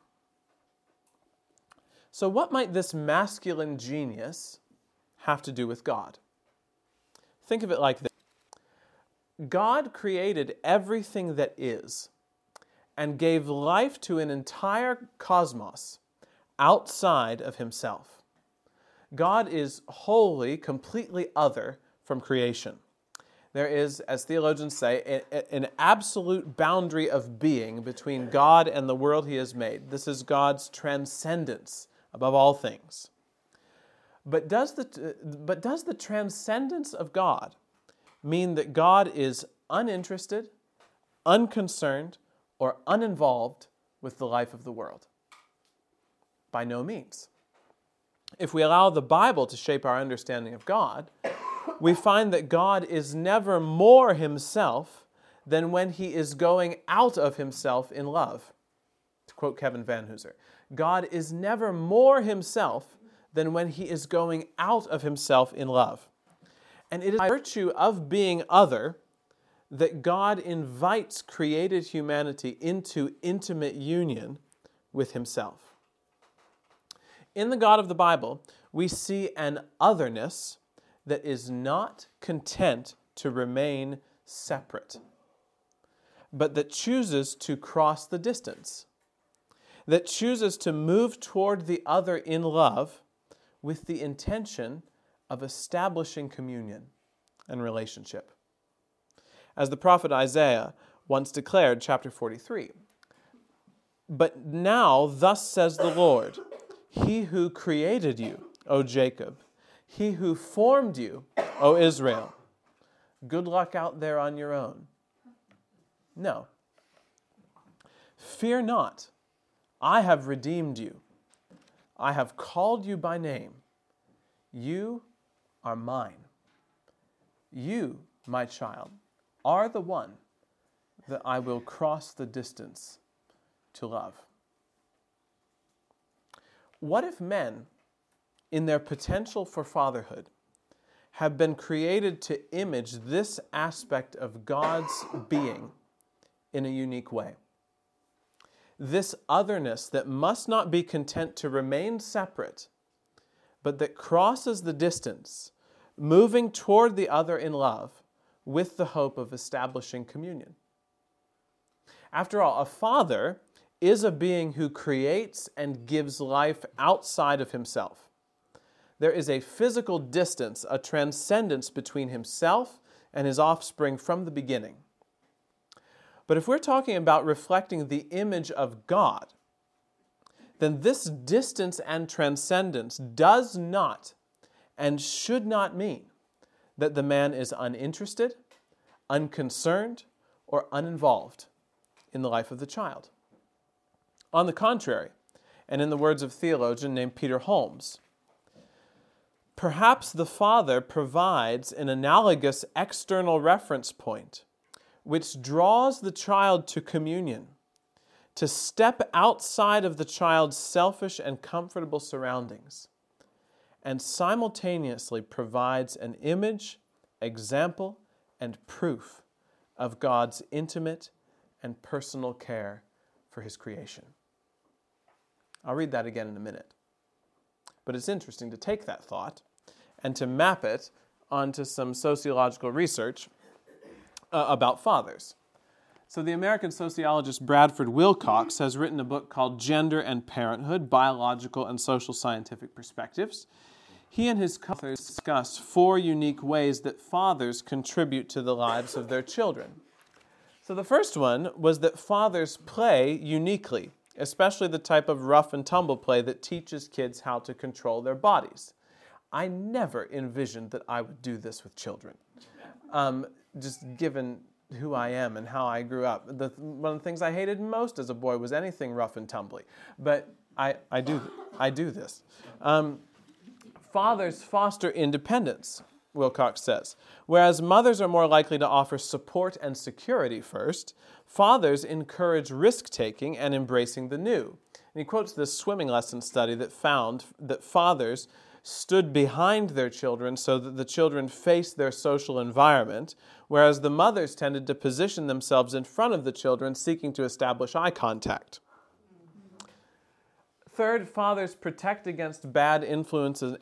So, what might this masculine genius have to do with God? Think of it like this God created everything that is and gave life to an entire cosmos outside of himself. God is wholly, completely other from creation. There is, as theologians say, an absolute boundary of being between God and the world he has made. This is God's transcendence above all things. But does the, but does the transcendence of God mean that God is uninterested, unconcerned, or uninvolved with the life of the world? By no means. If we allow the Bible to shape our understanding of God, we find that God is never more himself than when he is going out of himself in love. To quote Kevin Vanhoozer, God is never more himself than when he is going out of himself in love. And it is by virtue of being other that God invites created humanity into intimate union with himself. In the God of the Bible, we see an otherness that is not content to remain separate, but that chooses to cross the distance, that chooses to move toward the other in love with the intention of establishing communion and relationship. As the prophet Isaiah once declared, chapter 43 But now, thus says the Lord, He who created you, O Jacob, He who formed you, O Israel. Good luck out there on your own. No. Fear not, I have redeemed you. I have called you by name. You are mine. You, my child, are the one that I will cross the distance to love. What if men, in their potential for fatherhood, have been created to image this aspect of God's being in a unique way? This otherness that must not be content to remain separate, but that crosses the distance, moving toward the other in love with the hope of establishing communion. After all, a father is a being who creates and gives life outside of himself. There is a physical distance, a transcendence between himself and his offspring from the beginning. But if we're talking about reflecting the image of God, then this distance and transcendence does not and should not mean that the man is uninterested, unconcerned, or uninvolved in the life of the child. On the contrary, and in the words of theologian named Peter Holmes, perhaps the father provides an analogous external reference point which draws the child to communion, to step outside of the child's selfish and comfortable surroundings, and simultaneously provides an image, example, and proof of God's intimate and personal care for his creation. I'll read that again in a minute. But it's interesting to take that thought and to map it onto some sociological research uh, about fathers. So, the American sociologist Bradford Wilcox has written a book called Gender and Parenthood Biological and Social Scientific Perspectives. He and his co authors discuss four unique ways that fathers contribute to the lives of their children. So the first one was that fathers play uniquely, especially the type of rough and tumble play that teaches kids how to control their bodies. I never envisioned that I would do this with children. Um, just given who I am and how I grew up. The, one of the things I hated most as a boy was anything rough and tumbly. But I, I, do, I do this. Um, fathers foster independence. Wilcox says. Whereas mothers are more likely to offer support and security first, fathers encourage risk taking and embracing the new. And he quotes this swimming lesson study that found that fathers stood behind their children so that the children faced their social environment, whereas the mothers tended to position themselves in front of the children, seeking to establish eye contact. Third, fathers protect against bad influences,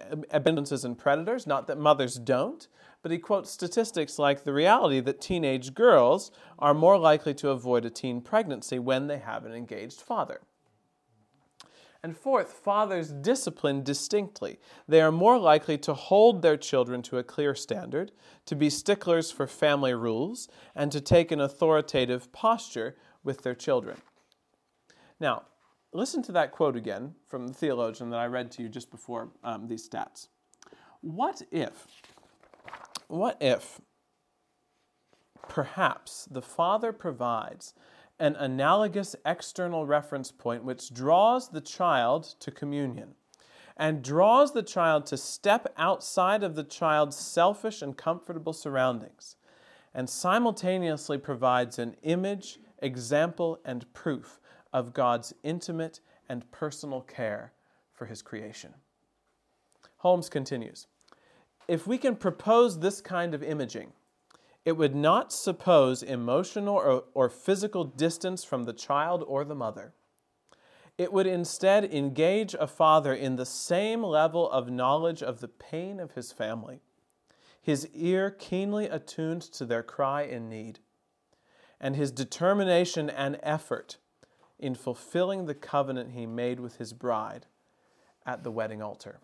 and predators. Not that mothers don't, but he quotes statistics like the reality that teenage girls are more likely to avoid a teen pregnancy when they have an engaged father. And fourth, fathers discipline distinctly. They are more likely to hold their children to a clear standard, to be sticklers for family rules, and to take an authoritative posture with their children. Now, listen to that quote again from the theologian that I read to you just before um, these stats. What if, what if perhaps the Father provides an analogous external reference point which draws the child to communion and draws the child to step outside of the child's selfish and comfortable surroundings and simultaneously provides an image, example, and proof of God's intimate and personal care for his creation. Holmes continues If we can propose this kind of imaging, it would not suppose emotional or, or physical distance from the child or the mother. It would instead engage a father in the same level of knowledge of the pain of his family, his ear keenly attuned to their cry in need, and his determination and effort in fulfilling the covenant he made with his bride at the wedding altar.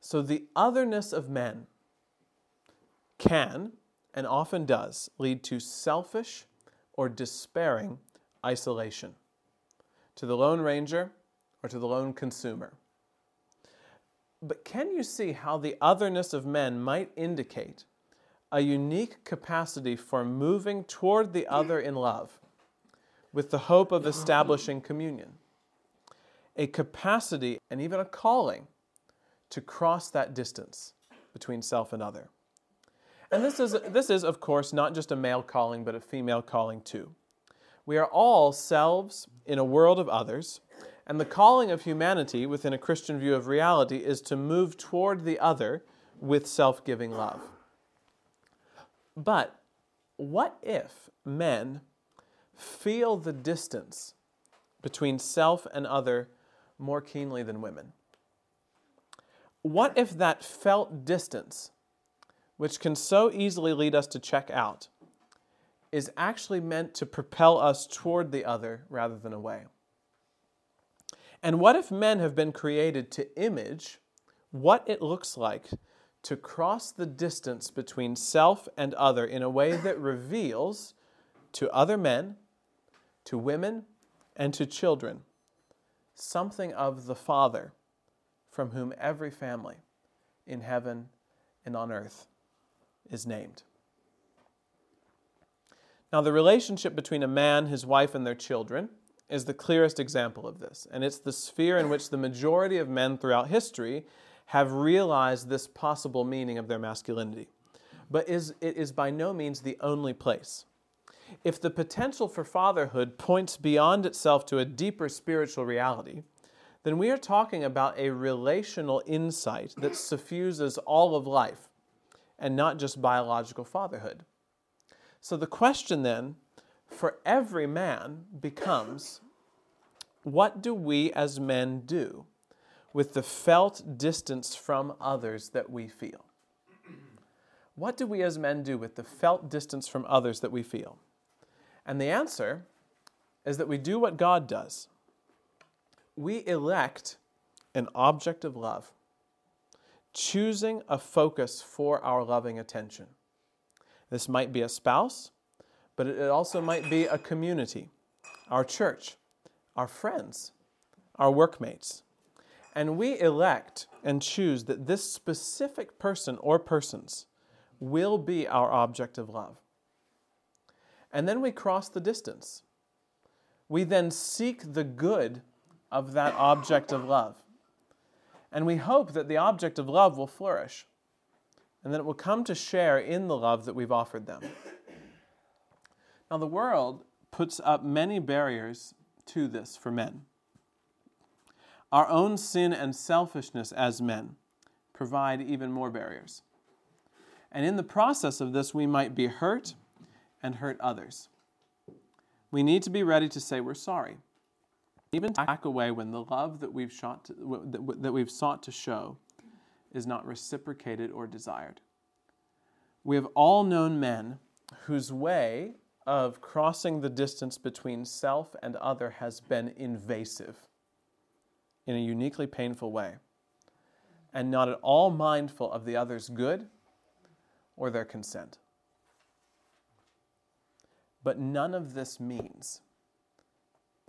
So the otherness of men can, and often does, lead to selfish or despairing isolation to the Lone Ranger or to the lone consumer. But can you see how the otherness of men might indicate a unique capacity for moving toward the other in love with the hope of establishing communion? A capacity and even a calling to cross that distance between self and other. And this is, this is, of course, not just a male calling, but a female calling too. We are all selves in a world of others, and the calling of humanity within a Christian view of reality is to move toward the other with self giving love. But what if men feel the distance between self and other more keenly than women? What if that felt distance, which can so easily lead us to check out, is actually meant to propel us toward the other rather than away? And what if men have been created to image what it looks like to cross the distance between self and other in a way that reveals to other men, to women, and to children something of the Father from whom every family in heaven and on earth is named. Now, the relationship between a man, his wife, and their children is the clearest example of this, and it's the sphere in which the majority of men throughout history have realized this possible meaning of their masculinity. But is, it is by no means the only place. If the potential for fatherhood points beyond itself to a deeper spiritual reality, then we are talking about a relational insight that suffuses all of life and not just biological fatherhood. So the question then for every man becomes what do we as men do with the felt distance from others that we feel? What do we as men do with the felt distance from others that we feel? And the answer is that we do what God does we elect an object of love, choosing a focus for our loving attention. This might be a spouse, but it also might be a community, our church, our friends, our workmates. And we elect and choose that this specific person or persons will be our object of love. And then we cross the distance. We then seek the good of that object of love. And we hope that the object of love will flourish and that it will come to share in the love that we've offered them. Now, the world puts up many barriers to this for men. Our own sin and selfishness as men provide even more barriers. And in the process of this, we might be hurt and hurt others. We need to be ready to say we're sorry even back away when the love that we've, shot to, that we've sought to show is not reciprocated or desired. We have all known men whose way of crossing the distance between self and other has been invasive in a uniquely painful way and not at all mindful of the other's good or their consent. But none of this means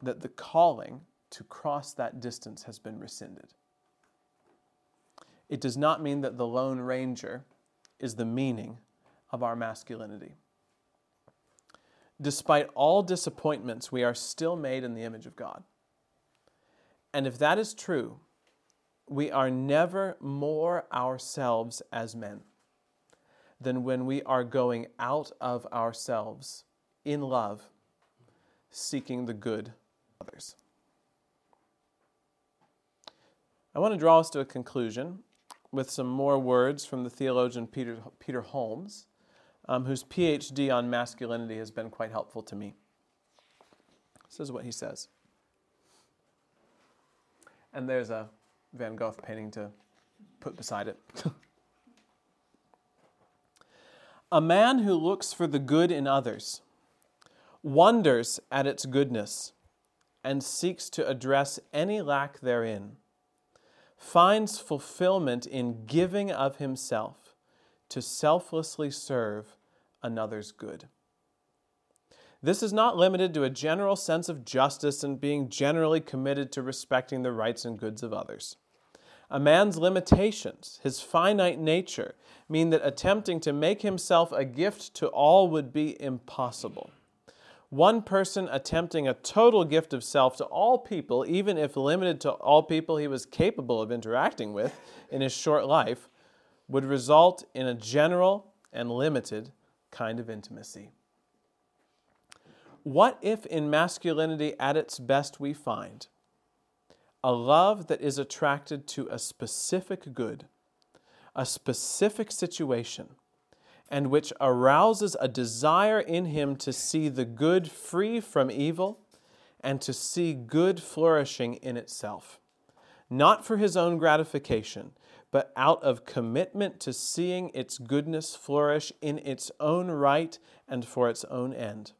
that the calling to cross that distance has been rescinded. It does not mean that the Lone Ranger is the meaning of our masculinity. Despite all disappointments, we are still made in the image of God. And if that is true, we are never more ourselves as men than when we are going out of ourselves in love, seeking the good others. I want to draw us to a conclusion with some more words from the theologian Peter, Peter Holmes, um, whose PhD on masculinity has been quite helpful to me. This is what he says And there's a Van Gogh painting to put beside it. a man who looks for the good in others wonders at its goodness and seeks to address any lack therein, finds fulfillment in giving of himself to selflessly serve another's good. This is not limited to a general sense of justice and being generally committed to respecting the rights and goods of others. A man's limitations, his finite nature, mean that attempting to make himself a gift to all would be impossible. One person attempting a total gift of self to all people, even if limited to all people he was capable of interacting with in his short life, would result in a general and limited kind of intimacy. What if in masculinity at its best we find a love that is attracted to a specific good, a specific situation, and which arouses a desire in him to see the good free from evil and to see good flourishing in itself, not for his own gratification, but out of commitment to seeing its goodness flourish in its own right and for its own end.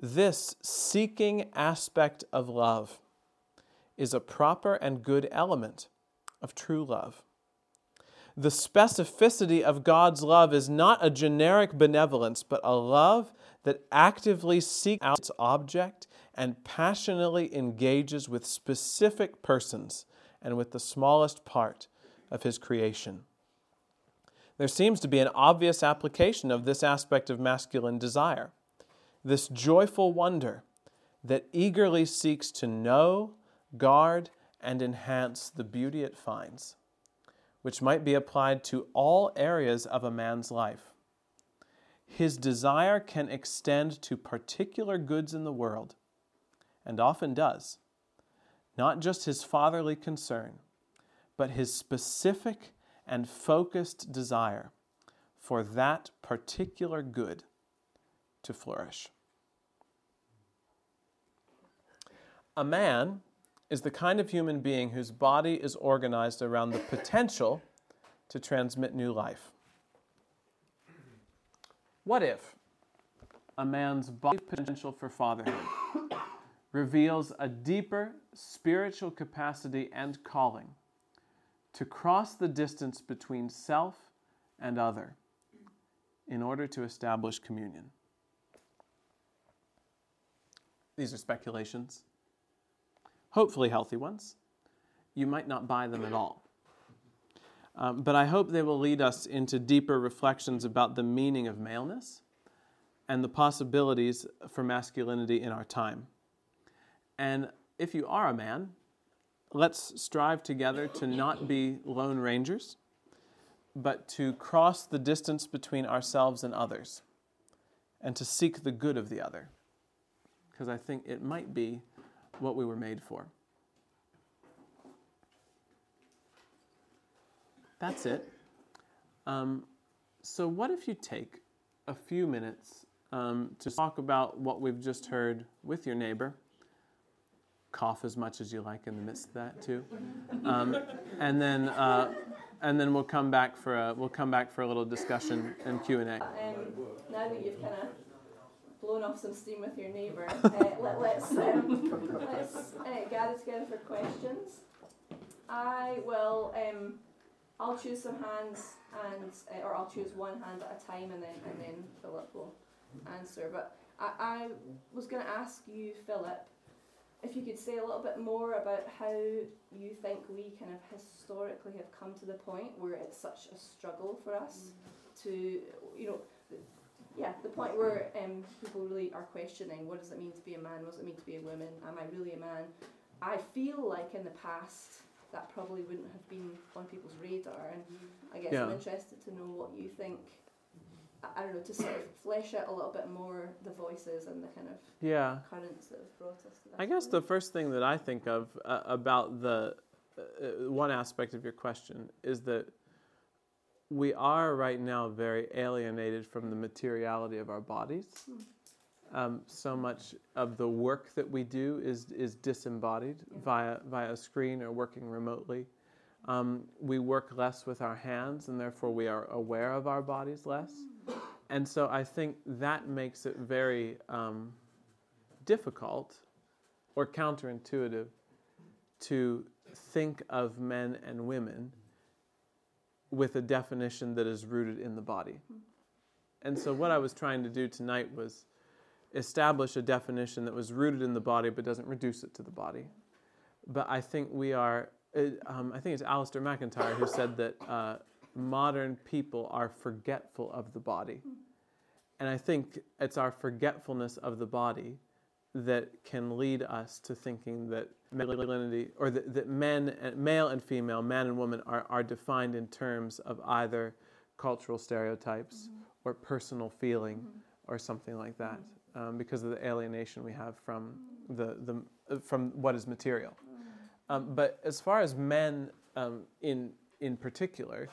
This seeking aspect of love is a proper and good element of true love. The specificity of God's love is not a generic benevolence, but a love that actively seeks out its object and passionately engages with specific persons and with the smallest part of His creation. There seems to be an obvious application of this aspect of masculine desire this joyful wonder that eagerly seeks to know, guard, and enhance the beauty it finds, which might be applied to all areas of a man's life. His desire can extend to particular goods in the world, and often does, not just his fatherly concern, but his specific and focused desire for that particular good to flourish. A man is the kind of human being whose body is organized around the potential to transmit new life. What if a man's body potential for fatherhood reveals a deeper spiritual capacity and calling to cross the distance between self and other in order to establish communion? These are speculations, hopefully healthy ones. You might not buy them at all. Um, but I hope they will lead us into deeper reflections about the meaning of maleness and the possibilities for masculinity in our time. And if you are a man, let's strive together to not be lone rangers, but to cross the distance between ourselves and others and to seek the good of the other because I think it might be what we were made for. That's it. Um, so, what if you take a few minutes um, to talk about what we've just heard with your neighbor? Cough as much as you like in the midst of that too, um, and then uh, and then we'll come back for a we'll come back for a little discussion and Q and A. Um, now that you've kind of blown off some steam with your neighbour, uh, let, us um, let's uh, gather together for questions. I will. Um, I'll choose some hands, and uh, or I'll choose one hand at a time, and then and then Phillip will answer. But I, I was going to ask you, Phillip, if you could say a little bit more about how you think we kind of historically have come to the point where it's such a struggle for us to, you know, yeah, the point where um, people really are questioning what does it mean to be a man, what does it mean to be a woman, am I really a man? I feel like in the past that probably wouldn't have been on people's radar, and I guess Yeah. I'm interested to know what you think. I- don't know to sort of flesh out a little bit more the voices and the kind of Yeah. currents that have brought us to that. I guess the first thing that I think of uh, about the uh, uh, one aspect of your question is that we are right now very alienated from the materiality of our bodies. Um, so much of the work that we do is, is disembodied Yeah. via, via a screen or working remotely. Um, we work less with our hands, and therefore we are aware of our bodies less. And so I think that makes it very um, difficult or counterintuitive to think of men and women with a definition that is rooted in the body. And so, what I was trying to do tonight was establish a definition that was rooted in the body but doesn't reduce it to the body. But I think we are, uh, um, I think it's Alasdair MacIntyre who said that uh, modern people are forgetful of the body. And I think it's our forgetfulness of the body that can lead us to thinking that masculinity, or that, that men, and, male and female, man and woman, are, are defined in terms of either cultural stereotypes or personal feeling or something like that, um, because of the alienation we have from the, the uh, from what is material. Um, but as far as men um, in in particular,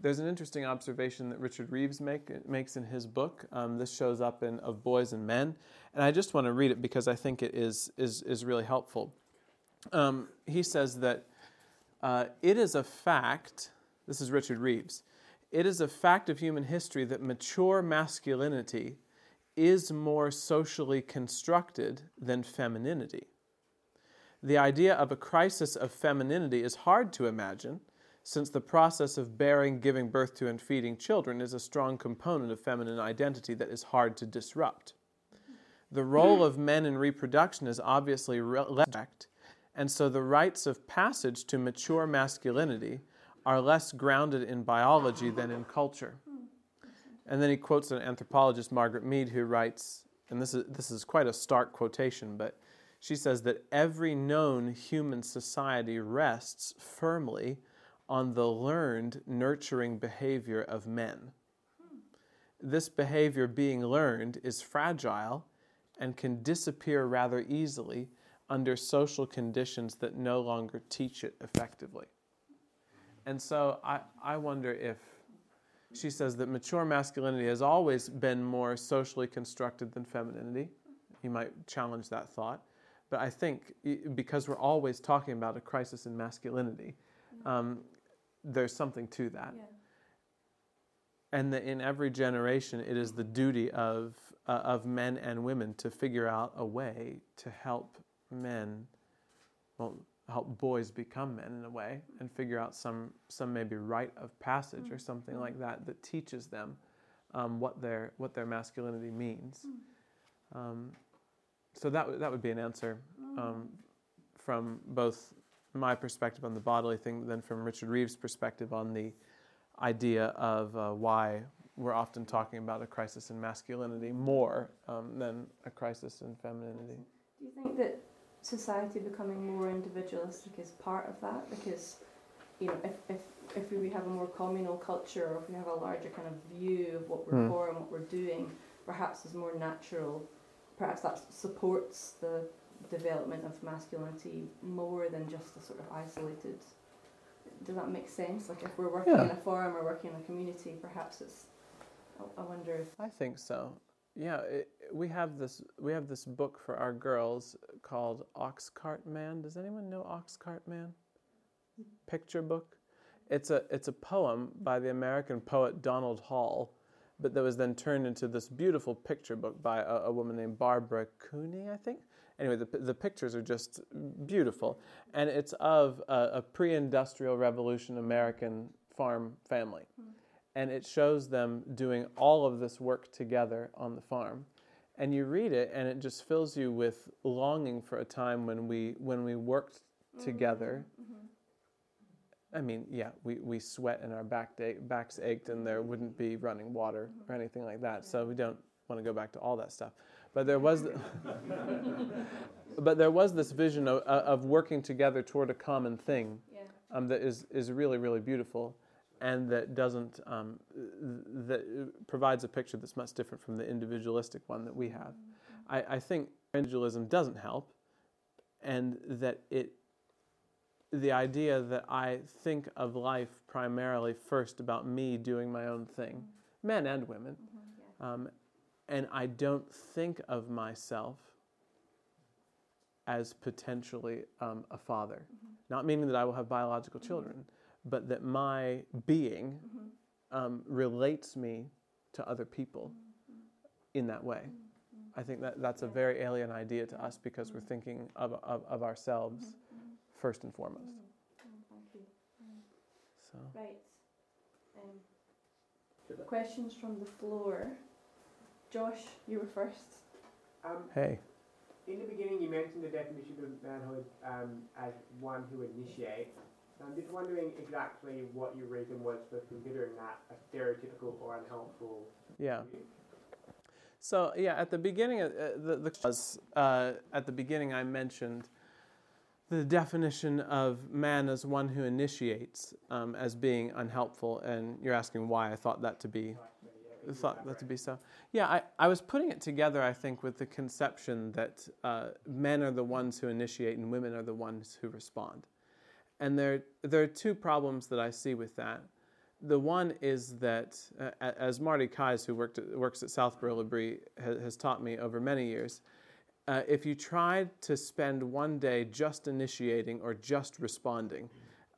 there's an interesting observation that Richard Reeves make, makes in his book. Um, this shows up in Of Boys and Men, and I just want to read it because I think it is is is really helpful. Um, he says that uh, it is a fact. This is Richard Reeves. It is a fact of human history that mature masculinity is more socially constructed than femininity. The idea of a crisis of femininity is hard to imagine, since the process of bearing, giving birth to, and feeding children is a strong component of feminine identity that is hard to disrupt. The role of men in reproduction is obviously less, and so the rites of passage to mature masculinity are less grounded in biology than in culture. And then he quotes an anthropologist, Margaret Mead, who writes, and this is, this is quite a stark quotation, but she says that every known human society rests firmly on the learned, nurturing behavior of men. This behavior being learned is fragile and can disappear rather easily under social conditions that no longer teach it effectively. And so I, I wonder if she says that mature masculinity has always been more socially constructed than femininity. You might challenge that thought. But I think because we're always talking about a crisis in masculinity, um, there's something to that. Yeah. And that in every generation, it is the duty of, uh, of men and women to figure out a way to help men, well, help boys become men in a way, and figure out some, some maybe rite of passage or something like that that teaches them um, what, their, what their masculinity means. Um, so that, w- that would be an answer um, from both my perspective on the bodily thing, but then from Richard Reeves' perspective on the idea of uh, why we're often talking about a crisis in masculinity more um, than a crisis in femininity. Do you think that society becoming more individualistic is part of that? Because, you know, if, if, if we have a more communal culture or if we have a larger kind of view of what we're Hmm. for and what we're doing, perhaps is more natural, perhaps that supports the development of masculinity more than just a sort of isolated. Does that make sense? Like if we're working in a forum or working in a community, perhaps it's. I- I wonder if. I think so. Yeah, it, we have this we have this book for our girls called Oxcart Man. Does anyone know Oxcart Man? Picture book. It's a it's a poem by the American poet Donald Hall, but that was then turned into this beautiful picture book by a, a woman named Barbara Cooney, I think. Anyway, the, the pictures are just beautiful, and it's of a, a pre-industrial revolution American farm family hmm. And it shows them doing all of this work together on the farm. And you read it and it just fills you with longing for a time when we when we worked mm-hmm. together. Mm-hmm. I mean yeah we, we sweat and our back da- backs ached and there wouldn't be mm-hmm. running water or anything like that so we don't want to go back to all that stuff. But there was but there was this vision of, of working together toward a common thing Yeah. um, that is, is really, really beautiful and that doesn't, um, that provides a picture that's much different from the individualistic one that we have. I, I think individualism doesn't help and that it, the idea that I think of life primarily first about me doing my own thing, men and women, um, and I don't think of myself as potentially um, a father. Not meaning that I will have biological children, but that my being um, relates me to other people in that way. I think that that's a very alien idea to us because we're thinking of, of, of ourselves first and foremost. Thank you. So. Right. Um, questions from the floor. Josh, you were first. Um, Hey. in the beginning, you mentioned the definition of manhood um, as one who initiates. I'm just wondering exactly what your reason was for considering that a stereotypical or unhelpful Yeah. view. So yeah, at the beginning, uh, the, the uh, at the beginning, I mentioned the definition of man as one who initiates um, as being unhelpful, and you're asking why I thought that to be thought that to be so. Yeah, I, I was putting it together, I think, with the conception that uh, men are the ones who initiate and women are the ones who respond. And there, there are two problems that I see with that. The one is that, uh, as Marty Kais, who worked at, works at Southborough L'Abri, has, has taught me over many years, uh, if you tried to spend one day just initiating or just responding,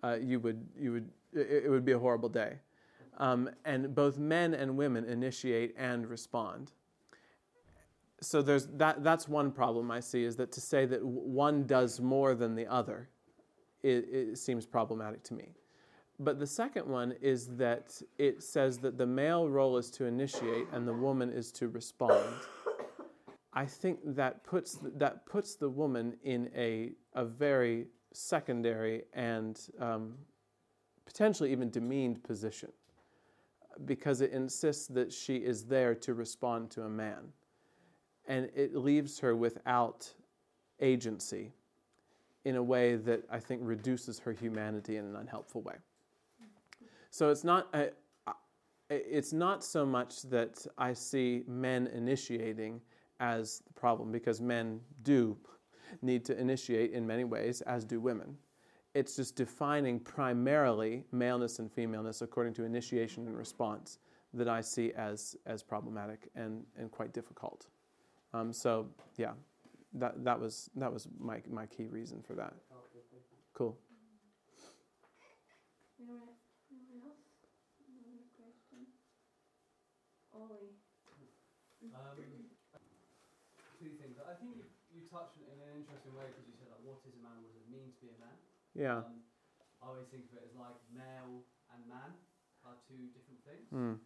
uh, you would, you would, it, it would be a horrible day. Um, and both men and women initiate and respond. So there's that, that's one problem I see is that to say that one does more than the other, it, it seems problematic to me. But the second one is that it says that the male role is to initiate and the woman is to respond. I think that puts that puts the woman in a a very secondary and um, potentially even demeaned position because it insists that she is there to respond to a man. And it leaves her without agency in a way that I think reduces her humanity in an unhelpful way. So it's not, uh, it's not so much that I see men initiating as the problem, because men do need to initiate in many ways, as do women. It's just defining primarily maleness and femaleness according to initiation and response that I see as, as problematic and, and quite difficult. Um, so, yeah, that, that, was, that was my, my key reason for that. helpful. Thank you. Cool. Anyone, anyone else? Another question? Ollie. Um, two things. I think you, you touched in an interesting way because you said like, what is a man? What does it mean to be a man? Yeah. Um, I always think of it as like male and man are two different things. Mm.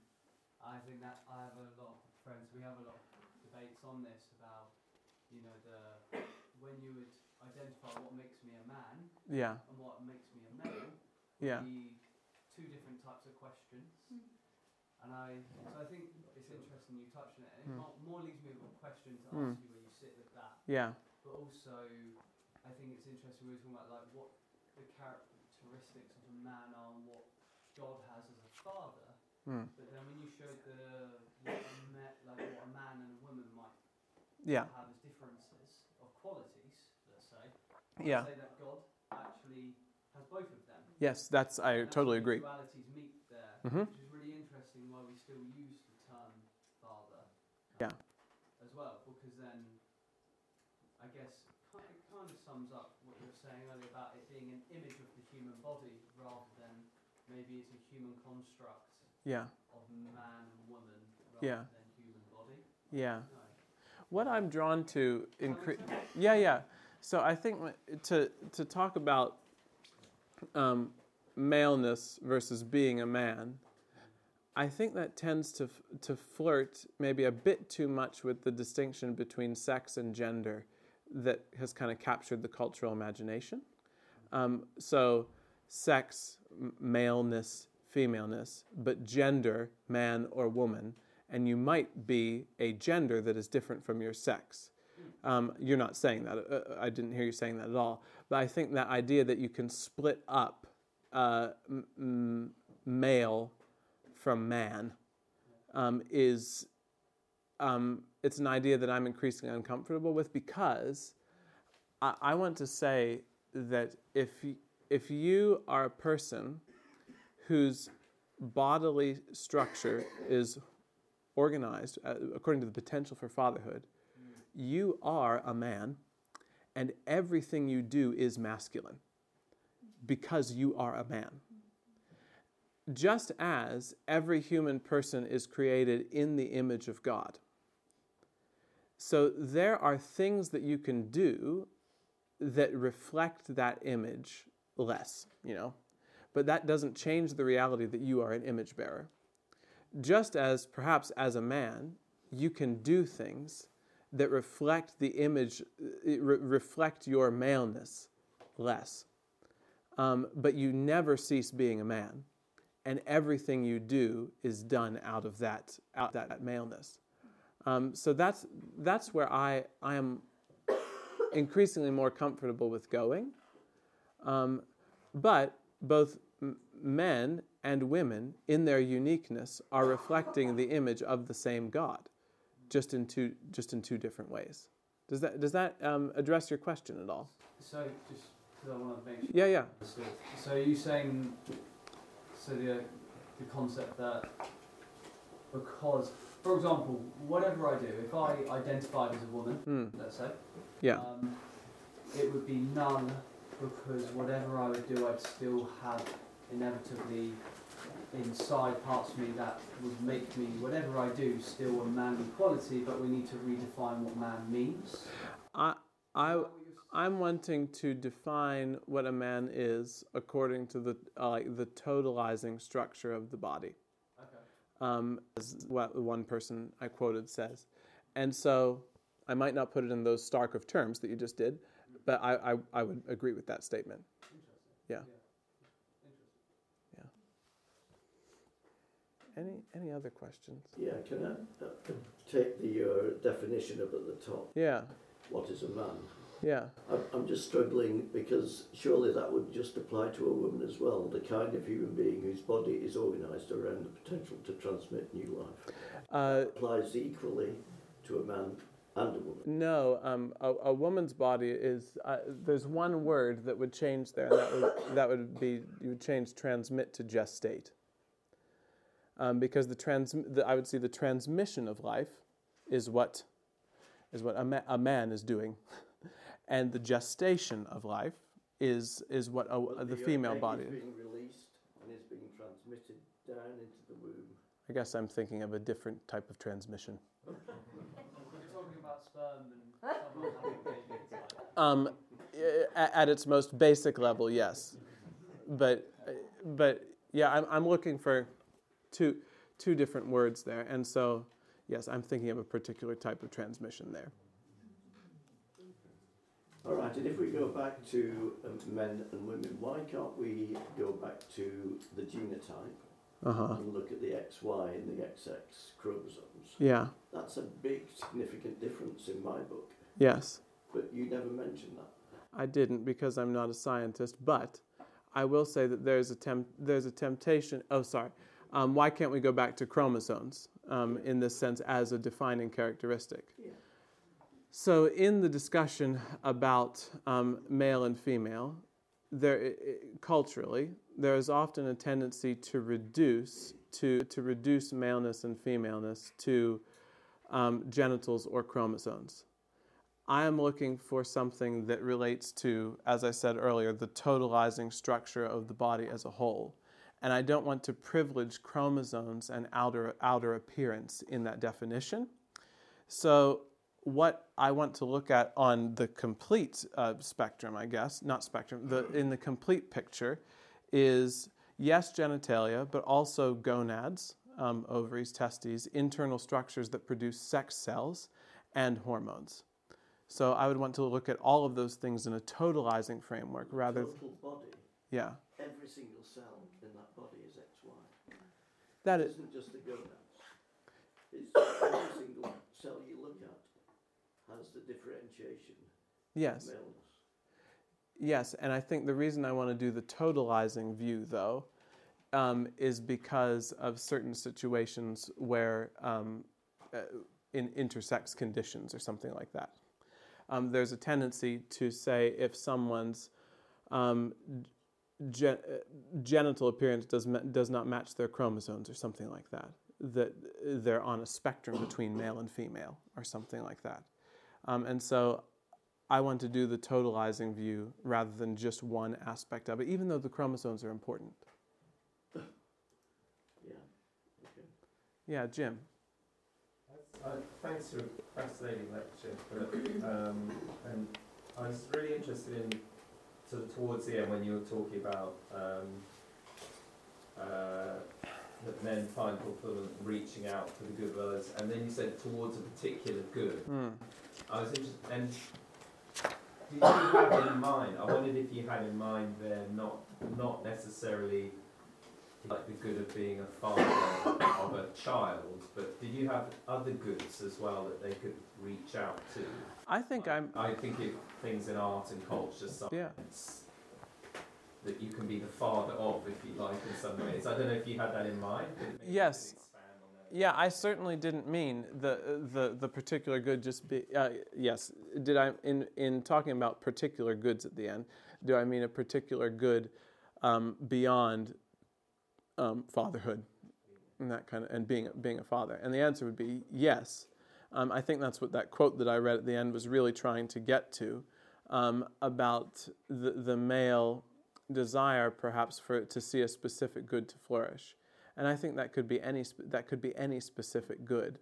I think that I have a lot of friends. We have a lot of debates on this about, you know, the when you would identify what makes me a man Yeah. and what makes me a male. Yeah. Be two different types of questions. And I, so I think it's interesting you touched on it. And it Mm. more, more leaves me with a question to Mm. ask you where you sit with that. Yeah. But also, I think it's interesting we were talking about like what the characteristics of a man are and what God has as a father. Mm. But then when you showed the what a ma- like what a man and a woman might Yeah. have as differences of qualities, let's say. Yeah. Say that God actually has both of them. Yes, that's I And totally agree. Dualities meet there, Mhm. which is really interesting. Why we still use the term father. Yeah. As well, because then, I guess it kind of sums up what you were saying earlier about it being an image of the human body rather than maybe it's a human construct Yeah. of man and woman rather Yeah. than human body. Yeah. No. What I'm drawn to in cre- yeah, yeah. So I think to to talk about um, maleness versus being a man, I think that tends to to flirt maybe a bit too much with the distinction between sex and gender that has kind of captured the cultural imagination. Um, so, sex, maleness, femaleness, but gender, man or woman, and you might be a gender that is different from your sex. Um, you're not saying that. Uh, I didn't hear you saying that at all. But I think that idea that you can split up uh, m- male from man um, is um, it's an idea that I'm increasingly uncomfortable with because I, I want to say that if y- if you are a person whose bodily structure is organized uh, according to the potential for fatherhood, you are a man, and everything you do is masculine because you are a man. Just as every human person is created in the image of God. So there are things that you can do that reflect that image less, you know. But that doesn't change the reality that you are an image bearer. Just as perhaps as a man, you can do things that reflect the image, re- reflect your maleness less. Um, but you never cease being a man. And everything you do is done out of that, out of that maleness. Um, so that's, that's where I, I am increasingly more comfortable with going. Um, but both m- men and women, in their uniqueness, are reflecting the image of the same God, just in two, just in two different ways. Does that, does that um, address your question at all? So just because I want to make sure. Yeah, yeah. So, are you saying so the the concept that because, for example, whatever I do, if I identified as a woman, Hmm. let's say, Yeah. um, it would be none because whatever I would do, I'd still have inevitably inside parts of me that would make me whatever I do still a manly quality, but we need to redefine what man means. I, I, that what you're s- I'm wanting to define what a man is according to the uh, like the totalizing structure of the body, okay. um, as what one person I quoted says, and so I might not put it in those stark of terms that you just did, but I, I, I would agree with that statement. Interesting. Yeah. Any any other questions? Yeah, can I uh, take the uh, definition up at the top? Yeah, What is a man? yeah. I'm, I'm just struggling because surely that would just apply to a woman as well, the kind of human being whose body is organised around the potential to transmit new life. Uh, Applies equally to a man and a woman. No, um, a, a woman's body is. Uh, there's one word that would change there, and that would, that would be you would change transmit to gestate. Um, because the trans, the, I would say the transmission of life is what is what a, ma- a man is doing, and the gestation of life is is what a, But the uh, female body. is being released and is being transmitted down into the womb. I guess I'm thinking of a different type of transmission. We're talking about sperm and someone having babies. Like, Um, at, at its most basic level, yes, but but yeah, I'm I'm looking for two two different words there, and so yes, I'm thinking of a particular type of transmission there. All right, and if we go back to um, men and women, why can't we go back to the genotype Uh huh. and look at the XY and the XX chromosomes? Yeah. That's a big, significant difference in my book, Yes. but you never mentioned that. I didn't because I'm not a scientist, but I will say that there's a temp- there's a temptation. Oh, sorry. Um, why can't we go back to chromosomes um, in this sense as a defining characteristic? Yeah. So, in the discussion about um, male and female, there culturally there is often a tendency to reduce to to reduce maleness and femaleness to um, genitals or chromosomes. I am looking for something that relates to, as I said earlier, the totalizing structure of the body as a whole. And I don't want to privilege chromosomes and outer, outer appearance in that definition. So, what I want to look at on the complete uh, spectrum, I guess, not spectrum, the, in the complete picture, is yes, genitalia, but also gonads, um, ovaries, testes, internal structures that produce sex cells, and hormones. So I would want to look at all of those things in a totalizing framework rather. Total body, Yeah, every single cell in that body is XY. that It is. isn't just the gonads. It's every single cell you look at has the differentiation Yes, yes, and I think the reason I want to do the totalizing view, though, um, is because of certain situations where, um, uh, in intersex conditions or something like that, um, there's a tendency to say if someone's um, gen- uh, genital appearance does does not match their chromosomes or something like that. that they're on a spectrum between male and female or something like that. Um, and so I want to do the totalizing view rather than just one aspect of it, even though the chromosomes are important. Yeah. Okay. Yeah, Jim. Uh, thanks for a fascinating lecture. But, um, and I was really interested in sort of towards the end when you were talking about um, uh, that men find fulfillment reaching out for the good of others, and then you said towards a particular good. Mm. I was interested, and did you have in mind? I wondered if you had in mind there not not necessarily like the good of being a father of a child, but did you have other goods as well that they could reach out to? I think I'm. I think of things in art and culture, science, Yeah. that you can be the father of, if you like, in some ways. I don't know if you had that in mind. Yes. could expand on that. Yeah, I certainly didn't mean the the the particular good. Just be uh, yes. Did I in in talking about particular goods at the end? Do I mean a particular good um, beyond um, fatherhood and that kind of and being being a father? And the answer would be yes. Um, I think that's what that quote that I read at the end was really trying to get to um, about the the male desire, perhaps for to see a specific good to flourish. And I think that could be any that could be any specific good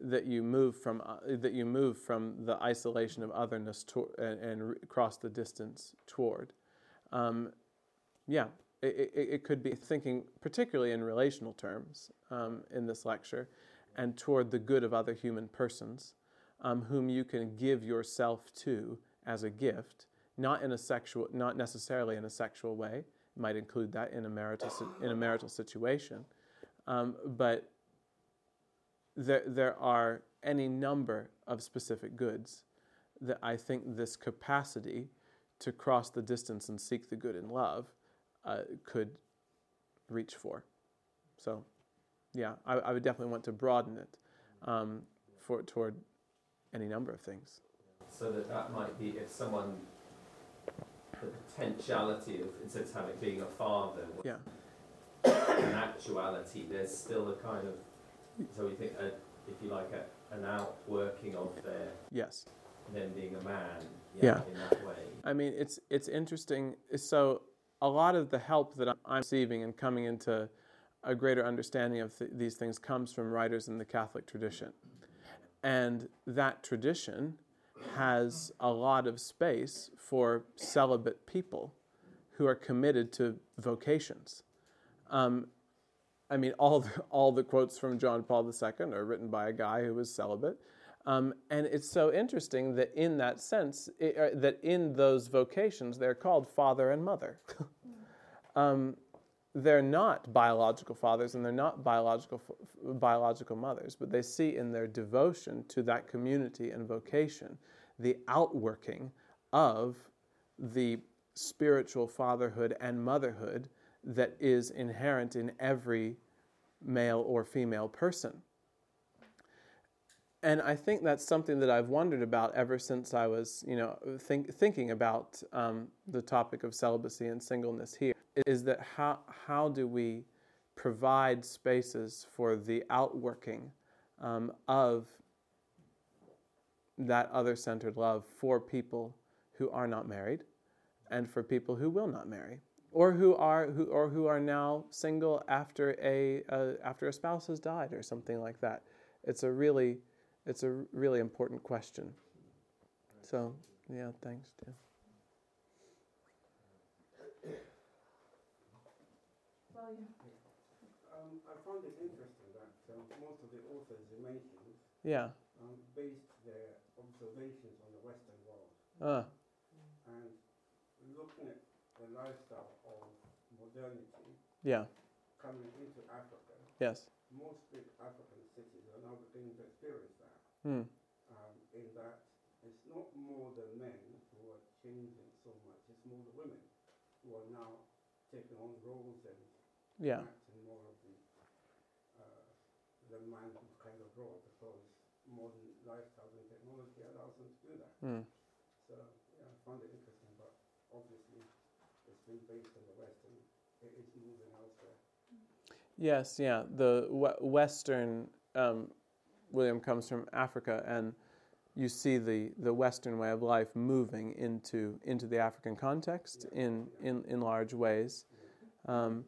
that you move from uh, that you move from the isolation of otherness to- and, and cross the distance toward. Um, yeah, it, it, it could be thinking particularly in relational terms um, in this lecture, and toward the good of other human persons, um, whom you can give yourself to as a gift, not in a sexual, not necessarily in a sexual way. It might include that in a marital in a marital situation, um, but there there are any number of specific goods that I think this capacity to cross the distance and seek the good in love uh, could reach for. So, yeah, I, I would definitely want to broaden it um, for toward any number of things. So that that might be if someone, the potentiality of instead of having being a father, Yeah, in actuality, there's still a kind of so we think, a, if you like, a, an outworking of their yes. them being a man. Yeah. In that way. I mean, it's it's interesting. So a lot of the help that I'm receiving and coming into a greater understanding of th- these things comes from writers in the Catholic tradition, and that tradition has a lot of space for celibate people who are committed to vocations. Um, I mean, all the, all the quotes from John Paul II are written by a guy who was celibate. Um, and it's so interesting that in that sense, it, uh, that in those vocations, they're called father and mother. um, they're not biological fathers and they're not biological, biological mothers, but they see in their devotion to that community and vocation the outworking of the spiritual fatherhood and motherhood that is inherent in every male or female person. And I think that's something that I've wondered about ever since I was, you know, think, thinking about um, the topic of celibacy and singleness here. Is that how how do we provide spaces for the outworking um, of that other-centered love for people who are not married, and for people who will not marry, or who are who or who are now single after a uh, after a spouse has died or something like that. It's a really it's a really important question. So yeah, thanks, Tim. Well, yeah. Um, I found it interesting that um, most of the authors you mentioned Yeah. um, based their observations on the Western world. Uh, And looking at the lifestyle of modernity yeah. coming into Africa, Yes. most big African cities are now beginning to experience that. Hmm. Um, in that it's not more the men who are changing so much, it's more the women who are now taking on roles and Yeah. acting more of the uh, the manhood kind of role because modern lifestyles and technology allows them to do that. Hmm. So yeah, I found it interesting, but obviously it's been based in the West and it is moving elsewhere. Yes, yeah. The w- Western um, William comes from Africa, and you see the, the Western way of life moving into into the African context in in, in large ways. Um,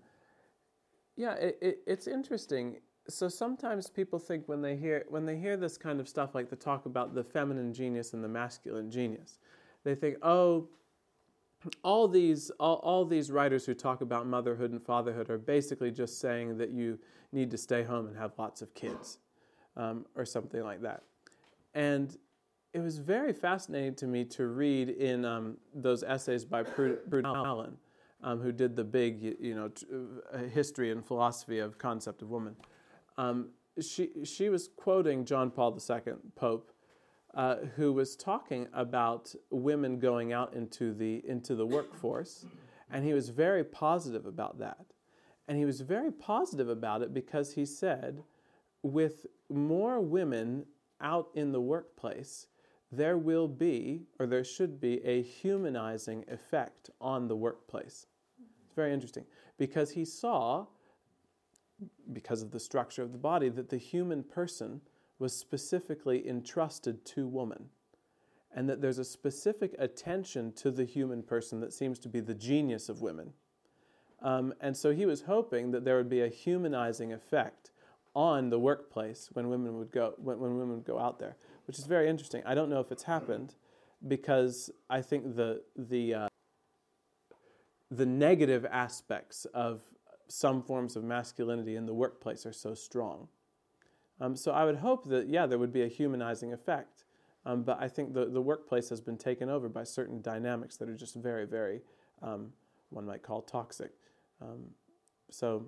yeah, it, it, it's interesting. So sometimes people think when they hear when they hear this kind of stuff, like the talk about the feminine genius and the masculine genius, they think, oh, all these all, all these writers who talk about motherhood and fatherhood are basically just saying that you need to stay home and have lots of kids, um, or something like that. And it was very fascinating to me to read in um, those essays by Prudence Allen, um, who did the big, you know, t- uh, history and philosophy of concept of woman. Um, she she was quoting John Paul II, Pope, uh, who was talking about women going out into the into the workforce, and he was very positive about that, and he was very positive about it because he said, with more women out in the workplace, there will be or there should be a humanizing effect on the workplace. It's very interesting because he saw, because of the structure of the body, that the human person was specifically entrusted to woman. And that there's a specific attention to the human person that seems to be the genius of women. Um, and so he was hoping that there would be a humanizing effect on the workplace when women would go when, when women would go out there, which is very interesting. I don't know if it's happened because I think the the uh, the negative aspects of some forms of masculinity in the workplace are so strong. Um, so I would hope that, yeah, there would be a humanizing effect. Um, but I think the, the workplace has been taken over by certain dynamics that are just very, very, um, one might call toxic. Um, so,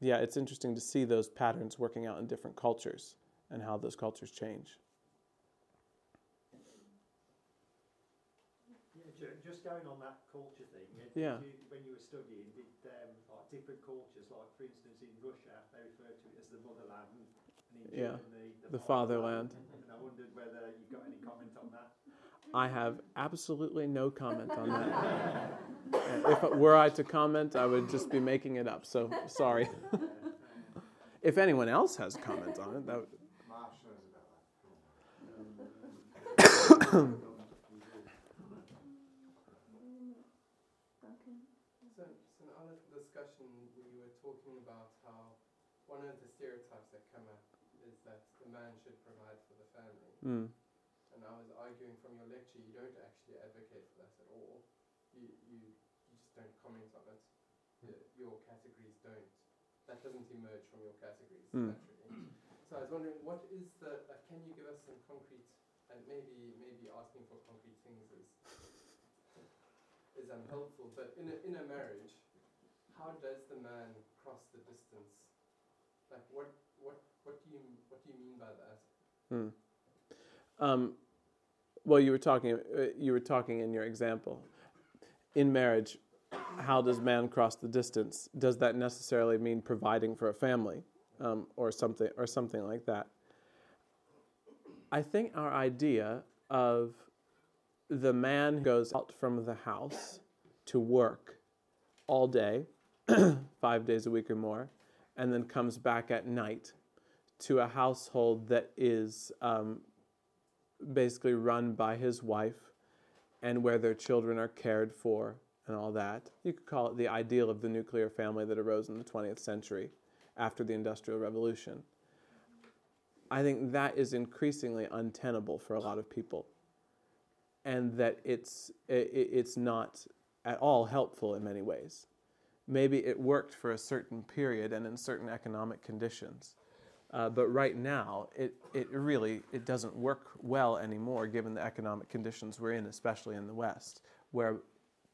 yeah, it's interesting to see those patterns working out in different cultures and how those cultures change. Yeah, just going on that culture thing. Yeah. You, when you were studying, did um, like different cultures, like for instance in Russia, they refer to it as the motherland, and in Yeah, Germany, the fatherland. And I wondered whether you got any comment on that. I have absolutely no comment on that. If it were I to comment, I would just be making it up. So sorry. if anyone else has comments on it, that would. Marsh knows about that. So, so in our discussion, we were talking about how one of the stereotypes that come up is that the man should provide for the family. Mm. And I was arguing from your lecture, you don't actually advocate for that at all. You, you, you just don't comment on it. Y- Your categories don't. That doesn't emerge from your categories Mm. naturally. So I was wondering, what is the? Uh, can you give us some concrete? And maybe maybe asking for concrete things is is unhelpful. But in a in a marriage, how does the man cross the distance? Like what what what do you what do you mean by that? Hmm. Um, well, you were talking. Uh, you were talking in your example. In marriage, how does man cross the distance? Does that necessarily mean providing for a family, um, or something, or something like that? I think our idea of the man who goes out from the house to work all day, five days a week or more, and then comes back at night to a household that is um, basically run by his wife and where their children are cared for and all that. You could call it the ideal of the nuclear family that arose in the 20th century after the Industrial Revolution. I think that is increasingly untenable for a lot of people, and that it's, it, it's not at all helpful in many ways. Maybe it worked for a certain period and in certain economic conditions. Uh, but right now, it, it really it doesn't work well anymore, given the economic conditions we're in, especially in the West, where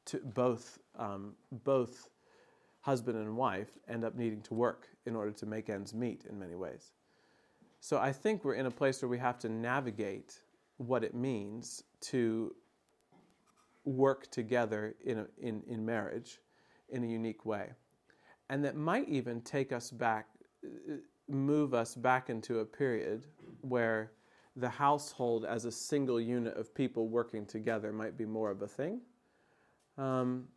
to both um, both husband and wife end up needing to work in order to make ends meet in many ways. So I think we're in a place where we have to navigate what it means to work together in, a, in, in marriage in a unique way. And that might even take us back, move us back into a period where the household as a single unit of people working together might be more of a thing. Um,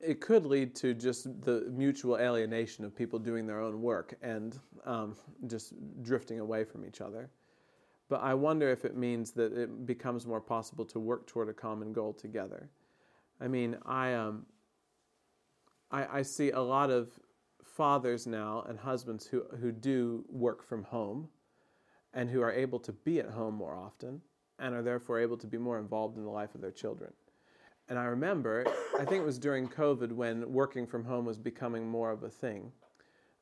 it could lead to just the mutual alienation of people doing their own work and um, just drifting away from each other. But I wonder if it means that it becomes more possible to work toward a common goal together. I mean, I um, I, I see a lot of fathers now and husbands who, who do work from home and who are able to be at home more often and are therefore able to be more involved in the life of their children. And I remember, I think it was during COVID when working from home was becoming more of a thing,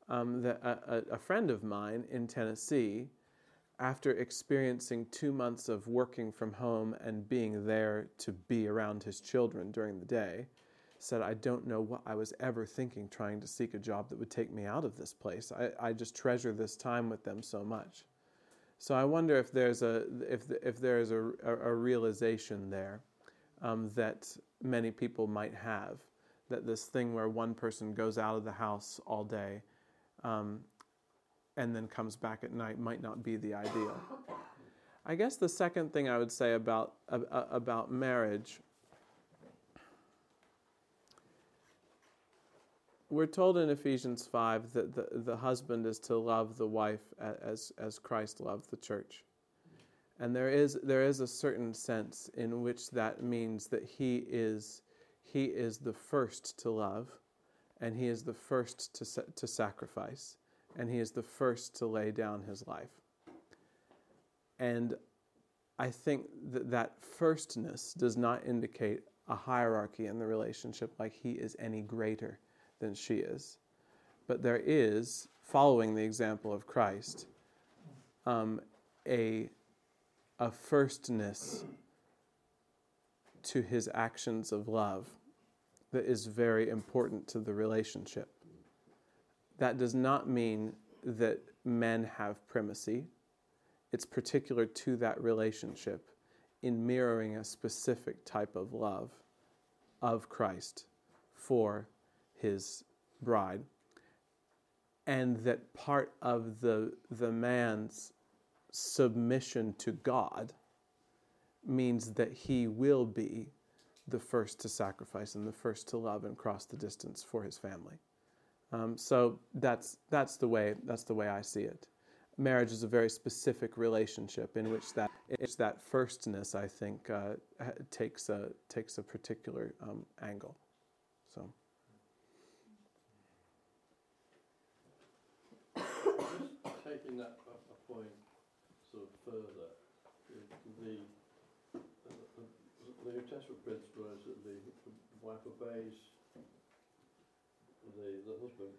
um, that a, a, a friend of mine in Tennessee, after experiencing two months of working from home and being there to be around his children during the day, said, I don't know what I was ever thinking trying to seek a job that would take me out of this place. I, I just treasure this time with them so much. So I wonder if there's a if if there is a, a, a realization there um, that many people might have that this thing where one person goes out of the house all day um, and then comes back at night might not be the ideal. I guess the second thing I would say about about marriage we're told in Ephesians 5 that the, the husband is to love the wife as, as Christ loved the church. And there is, there is a certain sense in which that means that he is, he is the first to love, and he is the first to, to sacrifice, and he is the first to lay down his life. And I think that that firstness does not indicate a hierarchy in the relationship like he is any greater than she is. But there is, following the example of Christ, um, a, a firstness to his actions of love that is very important to the relationship. That does not mean that men have primacy. It's particular to that relationship in mirroring a specific type of love of Christ for his bride, and that part of the, the man's submission to God means that he will be the first to sacrifice and the first to love and cross the distance for his family. Um, so that's that's the way that's the way I see it. Marriage is a very specific relationship in which that it's that firstness I think uh, takes a takes a particular um, angle. So. Taking that a, a point sort of further, the, the, the, the New Testament principle is that the, the wife obeys the, the husband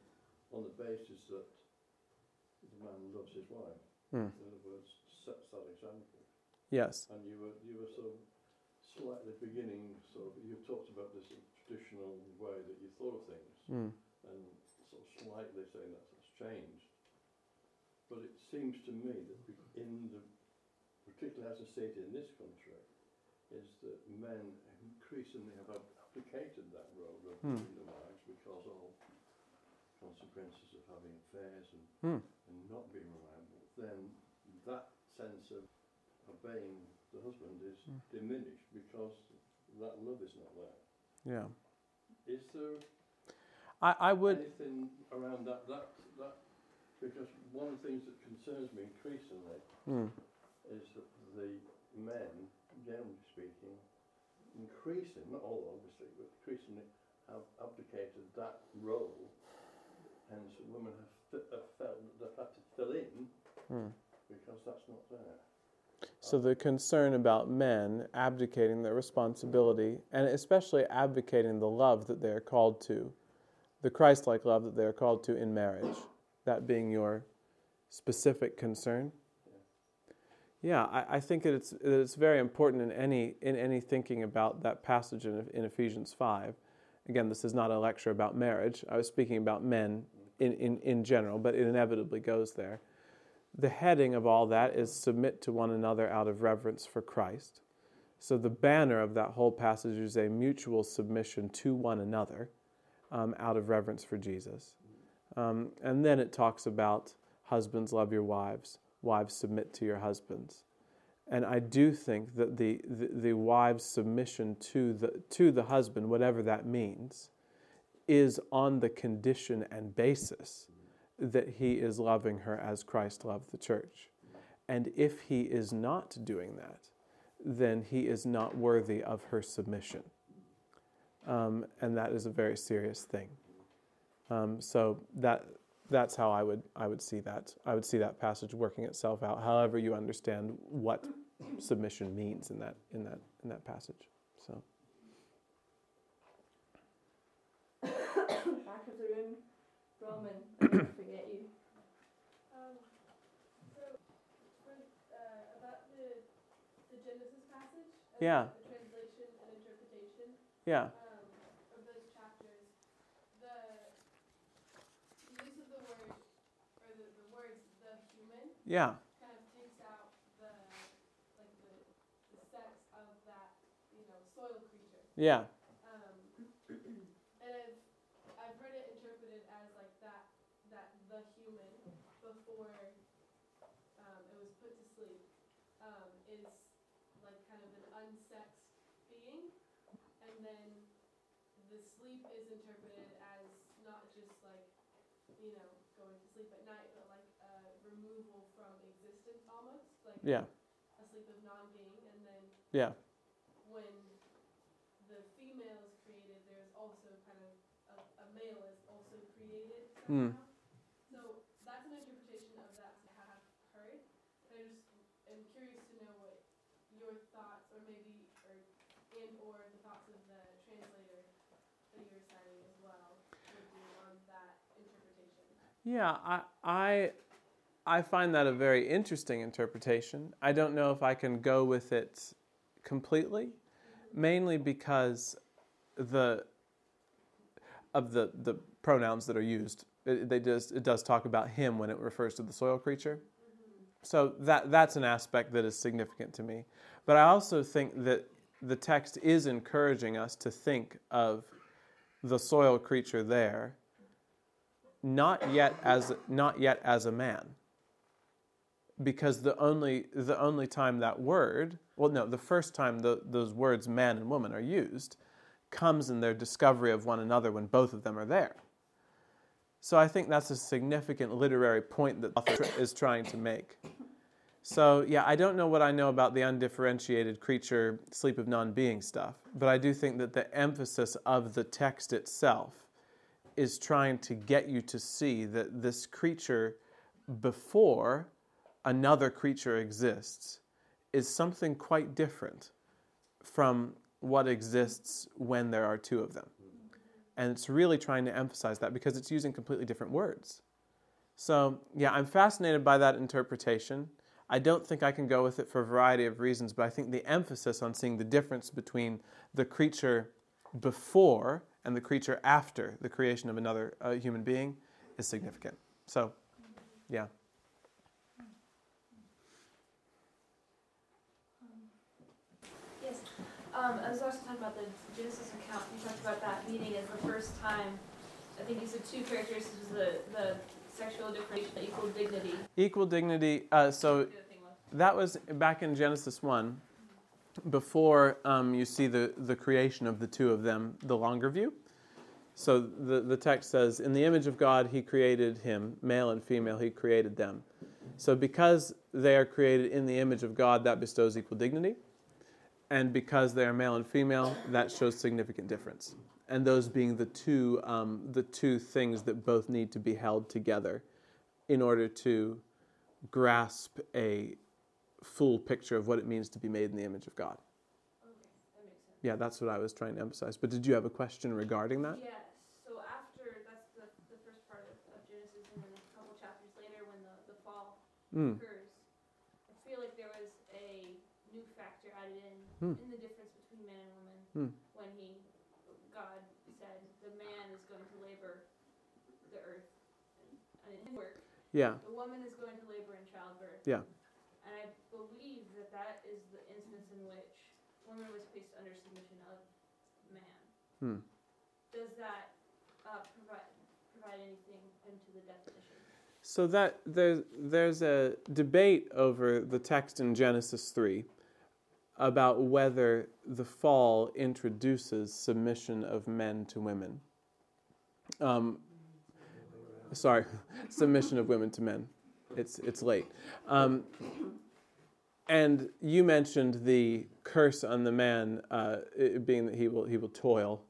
on the basis that the man loves his wife. Hmm. In other words, sets that example. Yes. And you were you were sort of slightly beginning sort of you talked about this traditional way that you thought of things Hmm. and sort of slightly saying that that's changed. But it seems to me that in the, particularly as I see it in this country, is that men increasingly have ab- abdicated that role of being the wives because of consequences of having affairs and, Hmm. and not being reliable. Then that sense of obeying the husband is Hmm. diminished because that love is not there. Yeah. Is there I, I would. anything around that, that, because one of the things that concerns me increasingly Hmm. is that the men, generally speaking, increasingly, not all obviously, but increasingly have abdicated that role. Hence, women have, have felt that they've had to fill in Hmm. because that's not there. So the concern about men abdicating their responsibility, and especially abdicating the love that they are called to, the Christ-like love that they are called to in marriage, that being your specific concern. Yeah, I, I think it's it's very important in any in any thinking about that passage in, in Ephesians five. Again, this is not a lecture about marriage. I was speaking about men in, in, in general, but it inevitably goes there. The heading of all that is submit to one another out of reverence for Christ. So the banner of that whole passage is a mutual submission to one another um, out of reverence for Jesus. Um, and then it talks about husbands love your wives, wives submit to your husbands. And I do think that the, the, the wife's submission to the, to the husband, whatever that means, is on the condition and basis that he is loving her as Christ loved the church. And if he is not doing that, then he is not worthy of her submission. Um, and that is a very serious thing. Um, so that that's how I would I would see that. I would see that passage working itself out. However, you understand what submission means in that in that in that passage. So Back of the room, Roman, forget you. Um, so, for, uh, about the, the Genesis passage, Yeah. the translation and interpretation yeah, um, of those chapters, the, the use of the word, or the, the words, the human, yeah, kind of takes out the, like the, the sex of that, you know, soil creature. yeah, Um, and I've, I've heard it interpreted as like that, that the human before um, it was put to sleep um, is like kind of an unsexed being, and then the sleep is interpreted as not just like you know going to sleep at night, but like a removal from existence almost, like yeah, a sleep of non-being, and then yeah, when the female is created, there's also kind of a, a male is also created hmm. somehow. So that's an interpretation of that I have heard. I just am curious to know what your thoughts, or maybe, or and or the thoughts of the translator that you were citing as well would be on that interpretation. yeah. I I I find that a very interesting interpretation. I don't know if I can go with it completely, mainly because the of the the pronouns that are used. It, they just it does talk about him when it refers to the soil creature. So that that's an aspect that is significant to me. But I also think that the text is encouraging us to think of the soil creature there not yet as not yet as a man. Because the only the only time that word, well no, the first time the, those words man and woman are used comes in their discovery of one another when both of them are there. So I think that's a significant literary point that the author is trying to make. So yeah, I don't know what I know about the undifferentiated creature sleep of non-being stuff, but I do think that the emphasis of the text itself is trying to get you to see that this creature before another creature exists is something quite different from what exists when there are two of them. And it's really trying to emphasize that because it's using completely different words. So, yeah, I'm fascinated by that interpretation. I don't think I can go with it for a variety of reasons, but I think the emphasis on seeing the difference between the creature before and the creature after the creation of another uh, human being is significant. So, yeah. Yes. Um, I was also talking about the Genesis account. You talked about that meeting as the first time. I think you said two characteristics was the, the sexual differentiation, equal dignity. Equal dignity. Uh, so that was back in Genesis 1, before um, you see the, the creation of the two of them, the longer view. So the, the text says, In the image of God, he created him, male and female, he created them. So because they are created in the image of God, that bestows equal dignity. And because they are male and female, that shows significant difference. And those being the two, um, the two things that both need to be held together in order to grasp a full picture of what it means to be made in the image of God. Yeah, that's what I was trying to emphasize. But did you have a question regarding that? Yes. So after that's the, the first part of, of Genesis, and then a couple chapters later, when the, the fall Mm. occurs, I feel like there was a new factor added in Hmm. in the difference between man and woman Hmm. when he God said the man is going to labor the earth and in his work. Yeah. The woman is going to labor in childbirth. Yeah. And I believe that that is the instance in which woman was placed under submission of man. Hmm. Does that uh, provide provide anything into the definition? So that there's there's a debate over the text in Genesis three about whether the fall introduces submission of men to women. Um, sorry, submission of women to men. It's it's late. Um, and you mentioned the curse on the man uh, being that he will he will toil,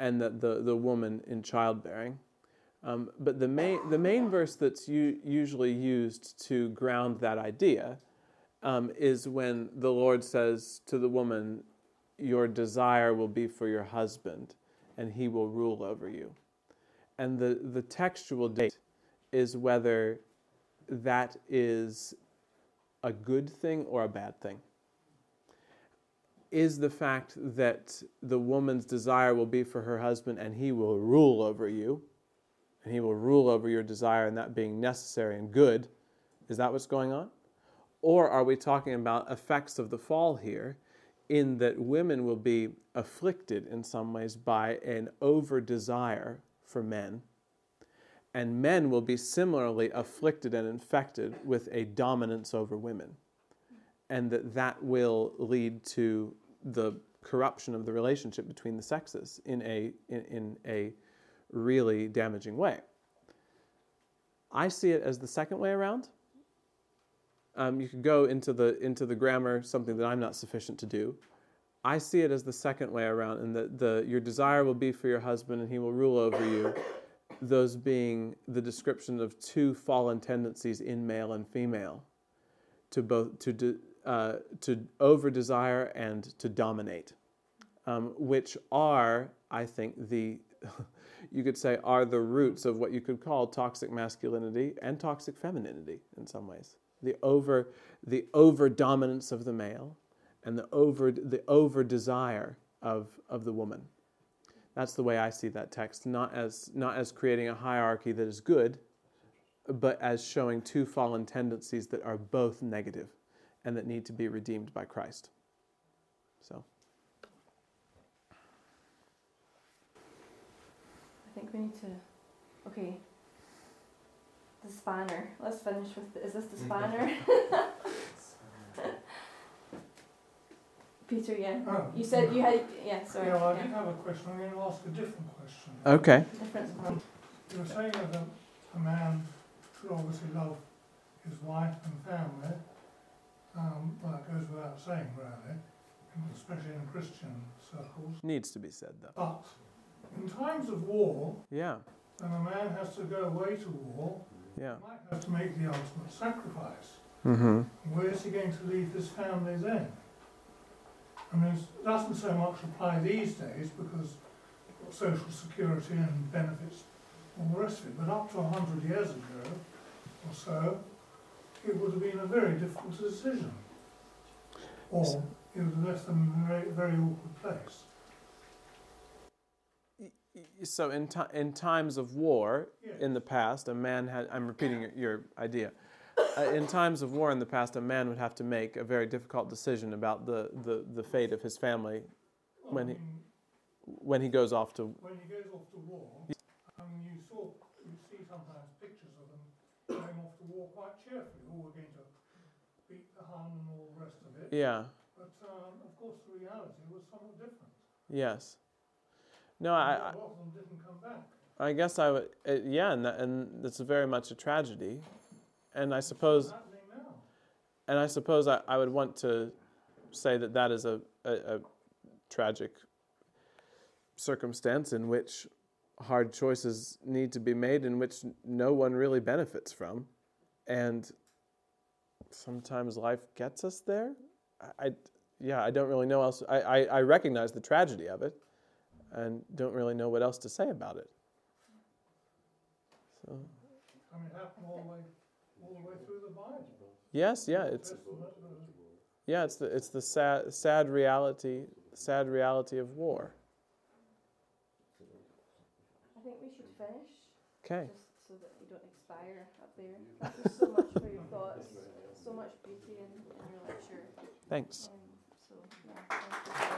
and that the the woman in childbearing. Um, but the main the main verse that's u- usually used to ground that idea um, is when the Lord says to the woman, "Your desire will be for your husband, and he will rule over you." And the the textual date is whether that is a good thing or a bad thing. Is the fact that the woman's desire will be for her husband and he will rule over you, and he will rule over your desire, and that being necessary and good, is that what's going on? Or are we talking about effects of the fall here, in that women will be afflicted in some ways by an over desire for men? and men will be similarly afflicted and infected with a dominance over women. And that that will lead to the corruption of the relationship between the sexes in a in, in a really damaging way. I see it as the second way around um, you could go into the into the grammar something that i'm not sufficient to do i see it as the second way around and that the your desire will be for your husband and he will rule over you those being the description of two fallen tendencies in male and female to both to de, uh, to over desire and to dominate, um, which are, I think, the you could say are the roots of what you could call toxic masculinity and toxic femininity in some ways. The over the over dominance of the male and the over the over desire of of the woman. That's the way I see that text, not as, not as creating a hierarchy that is good, but as showing two fallen tendencies that are both negative and that need to be redeemed by Christ. So. I think we need to. Okay. The spanner. Let's finish with. The, is this the spanner? Peter, yeah. Oh. You said you had. Yeah, sorry. Yeah, well, I yeah. did have a question. I'm going to ask a different question. Okay. Different spanner. You were saying that a, a man should obviously love his wife and family. Um, well, that goes without saying, really, especially in Christian circles. Needs to be said, though. But in times of war, Yeah. when a man has to go away to war, Yeah. he might have to make the ultimate sacrifice. Mm-hmm. Where is he going to leave his family then? I mean, it doesn't so much apply these days because of social security and benefits, all the rest of it. But up to a hundred years ago or so, it would have been a very difficult decision. Or it would have left them in a very, very awkward place. So in, ti in times of war Yes. in the past, a man had, I'm repeating your, your idea. Uh, in times of war in the past, a man would have to make a very difficult decision about the, the, the fate of his family when he, when he goes off to. when he goes off to war, I mean, you saw, you see sometimes pictures of them going off to war quite cheerfully. All were going to beat the Hun and all the rest of it. Yeah, But um, of course, the reality was somewhat different. yes. No, I. I, guess I would, uh, yeah, and, that, and that's very much a tragedy. And I suppose. It's. And I suppose I, I would want to say that that is a, a, a tragic circumstance in which hard choices need to be made, in which no one really benefits from. And sometimes life gets us there. I, I- yeah, I don't really know else. I, I, I recognize the tragedy of it and don't really know what else to say about it. So, I mean, it happened all the way, all the way through the Bible. yes, yeah, it's. Yeah, it's the it's the sad sad reality sad reality of war. I think we should finish. Okay. Just so that we don't expire up there. Thank you so much for your thoughts. So much beauty in, in your lecture. Thanks. Um, so, yeah, thank you.